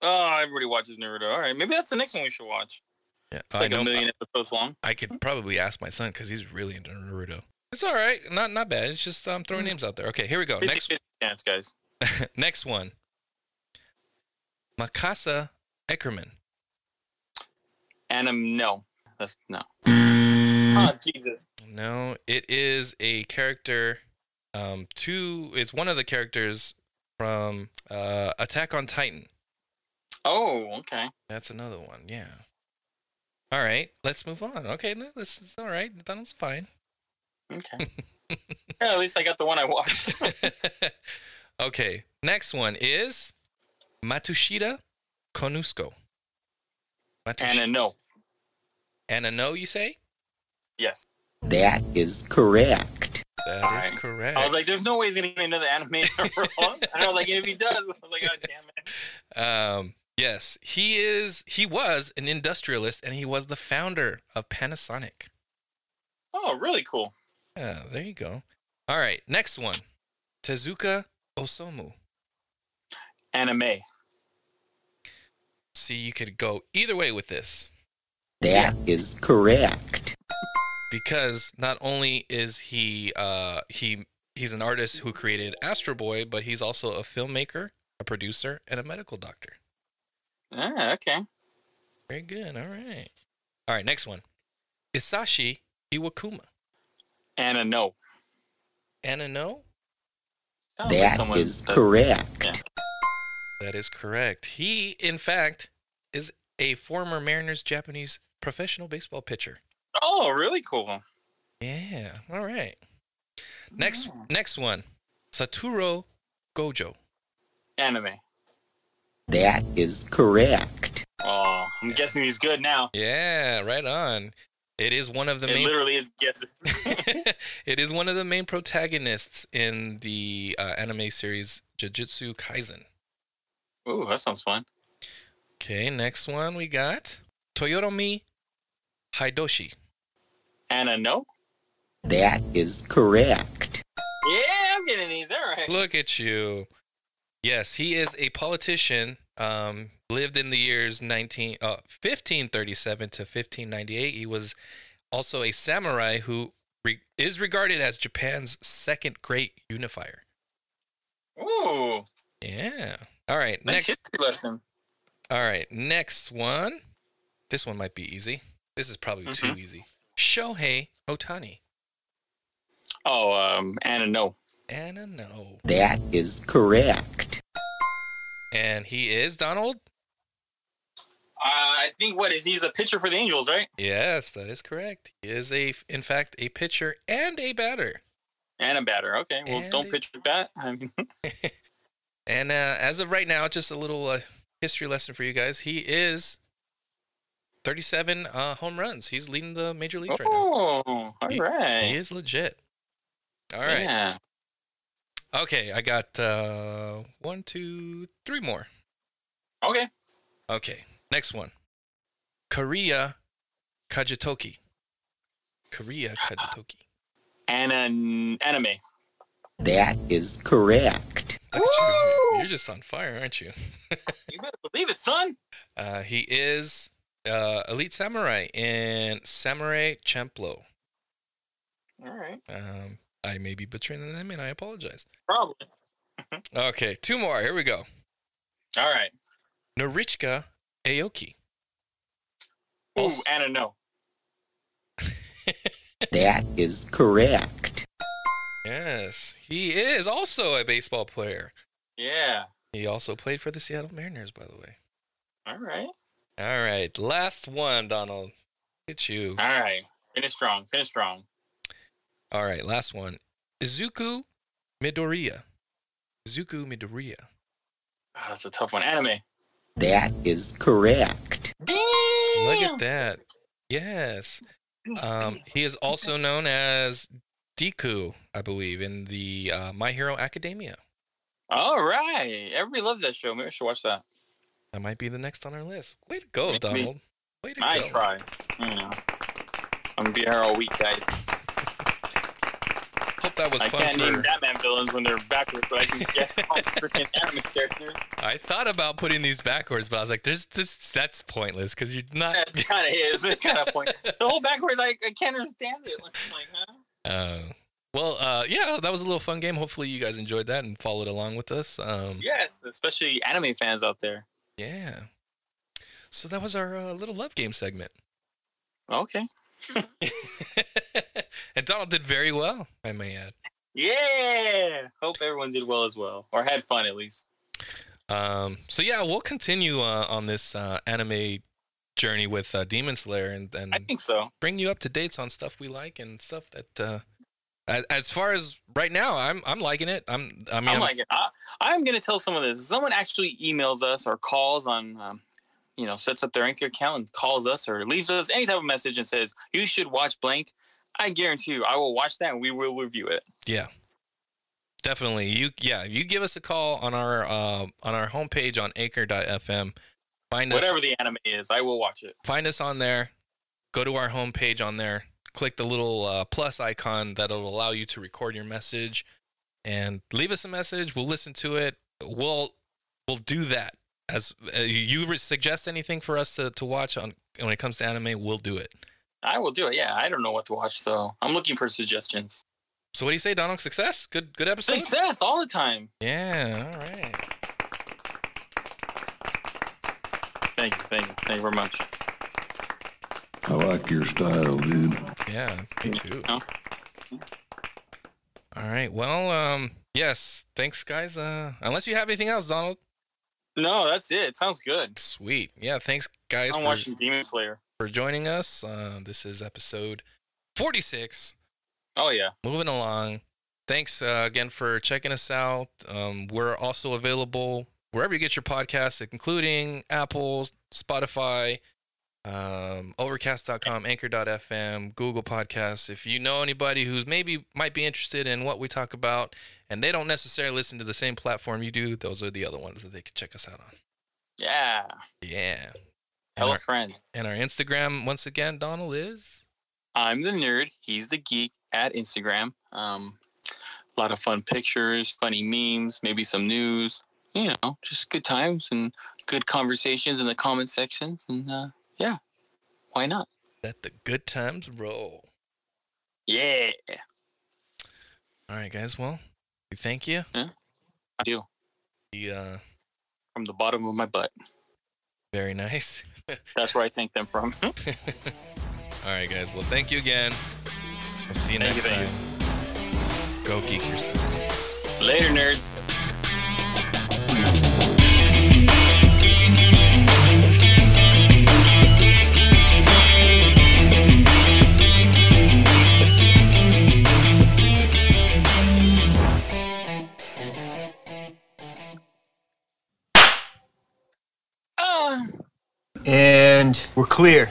Oh, everybody watches Naruto. All right, maybe that's the next one we should watch. Yeah, It's like know. a million episodes long. I could probably ask my son because he's really into Naruto. It's all right. Not not bad. It's just I'm Mm. throwing names out there. Okay, here we go. Next chance, guys. (laughs) Next one. Makasa Eckerman. Anna no. That's no. Oh Jesus. No, it is a character. Um, two. It's one of the characters from uh, Attack on Titan. Oh, okay. That's another one. Yeah. All right, let's move on. Okay, no, this is all right. That was fine. Okay. (laughs) yeah, at least I got the one I watched. (laughs) Okay, next one is Matushita Konusko. Matushi- And a no. and a no, you say? Yes. That is correct. That is Alright. correct. I was like, there's no way he's gonna get another anime in a row. And I was like, if he does, I was like, oh damn it. Um, yes, he is. He was an industrialist, and he was the founder of Panasonic. Oh, really cool. Yeah, there you go. All right, next one, Tezuka Osamu. Anime. See, you could go either way with this That is correct. because not only is he uh he he's an artist who created Astro Boy, but he's also a filmmaker, a producer, and a medical doctor. Ah, okay. Very good. All right. All right, next one. Isashi Iwakuma. And a no. Anna no? Sounds like That someone is that- correct. That is correct. He, in fact, is a former Mariners Japanese professional baseball pitcher. Oh, really cool. Yeah. All right. Next hmm. next one. Satoru Gojo. Anime. That is correct. Oh, I'm guessing he's good now. Yeah, right on. It is one of the it main literally is guesses. (laughs) it is one of the main protagonists in the uh, anime series Jujutsu Kaisen. Ooh, that sounds fun. Okay, next one we got Toyotomi Hidoshi. Anna, a no. That is correct. Yeah, I'm getting these. All right. Look at you. Yes, he is a politician. Um, lived in the years 19, uh, 1537 to 1598. He was also a samurai who re- is regarded as Japan's second great unifier. Ooh, Yeah. All right. nice Next. history lesson. All right. Next one. This one might be easy. This is probably too Mhm. easy. Shohei Otani. Oh, um, and a no. Anna, no. That is correct. And he is Donald. Uh, I think what is he's a pitcher for the Angels, right? Yes, that is correct. He is a, in fact, a pitcher and a batter. And a batter. Okay, well, And don't a- pitch with that. I mean, (laughs) (laughs) And uh, as of right now, just a little uh, history lesson for you guys. He is 37 uh, home runs. He's leading the major leagues right now. oh, all He- right. He is legit. All right. Yeah. Okay, I got uh, one, two, three more. Okay. Okay, next one. Korea Kajitoki. Korea Kajitoki. (gasps) And an anime. That is correct. Look you. You're just on fire, aren't you? (laughs) You better believe it, son. Uh, he is uh, Elite Samurai in Samurai Champloo. All right. Um, I may be butchering the name and I apologize. Probably. Mm-hmm. Okay, two more. Here we go. All right. Norichika Aoki. Ooh, Also- and a no. (laughs) That is correct. Yes, he is also a baseball player. Yeah. He also played for the Seattle Mariners, by the way. All right. All right, last one, Donald. Look at you. All right. Finish strong. Finish strong. All right, last one. Izuku Midoriya. Izuku Midoriya. Oh, that's a tough one. Anime. That is correct. Damn. Look at that. Yes. Um, he is also known as Deku, I believe, in the uh, My Hero Academia. All right. Everybody loves that show. Maybe I should watch that. That might be the next on our list. Way to go, Maybe. Donald. Way to I go. I try. You know. I'm gonna be here all week, guys. That was I fun can't for. name Batman villains when they're backwards, but I can guess (laughs) all freaking anime characters. I thought about putting these backwards, but I was like, "There's this. That's pointless because you're not." That's (laughs) kind of is. It's kind of (laughs) point. The whole backwards, like I can't understand it. Like, I'm like huh? Uh, well, uh, yeah, that was a little fun game. Hopefully, you guys enjoyed that and followed along with us. Um, Yes, especially anime fans out there. yeah. So that was our uh, little love game segment. Okay. And Donald did very well, I may add. Yeah. Hope everyone did well as well, or had fun at least. Um, so yeah, we'll continue uh, on this uh, anime journey with uh, Demon Slayer and, I think so. bring you up to dates on stuff we like and stuff that uh, As, far as right now, I'm I'm liking it. I'm I mean I'm I'm- like, I, I'm gonna tell someone this. Someone actually emails us or calls on, um, you know, sets up their Anchor account and calls us or leaves us any type of message and says you should watch blank, I guarantee you, I will watch that and we will review it. Yeah. Definitely. You yeah, you give us a call on our uh, on our homepage on anchor.fm. Find us Whatever the anime is, I will watch it. find us on there. Go to our homepage on there. Click the little uh, plus icon that'll allow you to record your message and leave us a message. We'll listen to it. We'll we'll do that. As uh, you suggest anything for us to, to watch on when it comes to anime, we'll do it. I will do it. Yeah, I don't know what to watch, so I'm looking for suggestions. So what do you say, Donald? Success? Good good episode? Success all the time. Yeah, all right. Thank you, thank you, thank you very much. I like your style, dude. Yeah, me too. No. All right. Well, um, yes. Thanks, guys. Uh, unless you have anything else, Donald. No, that's it. Sounds good. Sweet. Yeah. Thanks, guys, I'm for, watching Demon Slayer. For joining us. Uh, this is episode 46. Oh yeah. Moving along. Thanks uh, again for checking us out. Um, we're also available wherever you get your podcasts, including Apple, Spotify, um, Overcast.com, Anchor.fm, Google Podcasts. If you know anybody who's maybe might be interested in what we talk about, and they don't necessarily listen to the same platform you do, those are the other ones that they can check us out on. Yeah. Yeah. Hello, our, friend. and our Instagram, once again, Donald is. I'm the nerd. He's the geek at Instagram. Um, a lot of fun pictures, funny memes, maybe some news. You know, just good times and good conversations in the comment sections. And uh, yeah, why not? Let the good times roll. Yeah, All right, guys. Well, we thank you. I do We, uh, from the bottom of my butt. very nice. That's where I thank them from. (laughs) All right, guys. Well, thank you again. We'll see you Thank next you, time. Go geek yourselves. Later, nerds. And we're clear.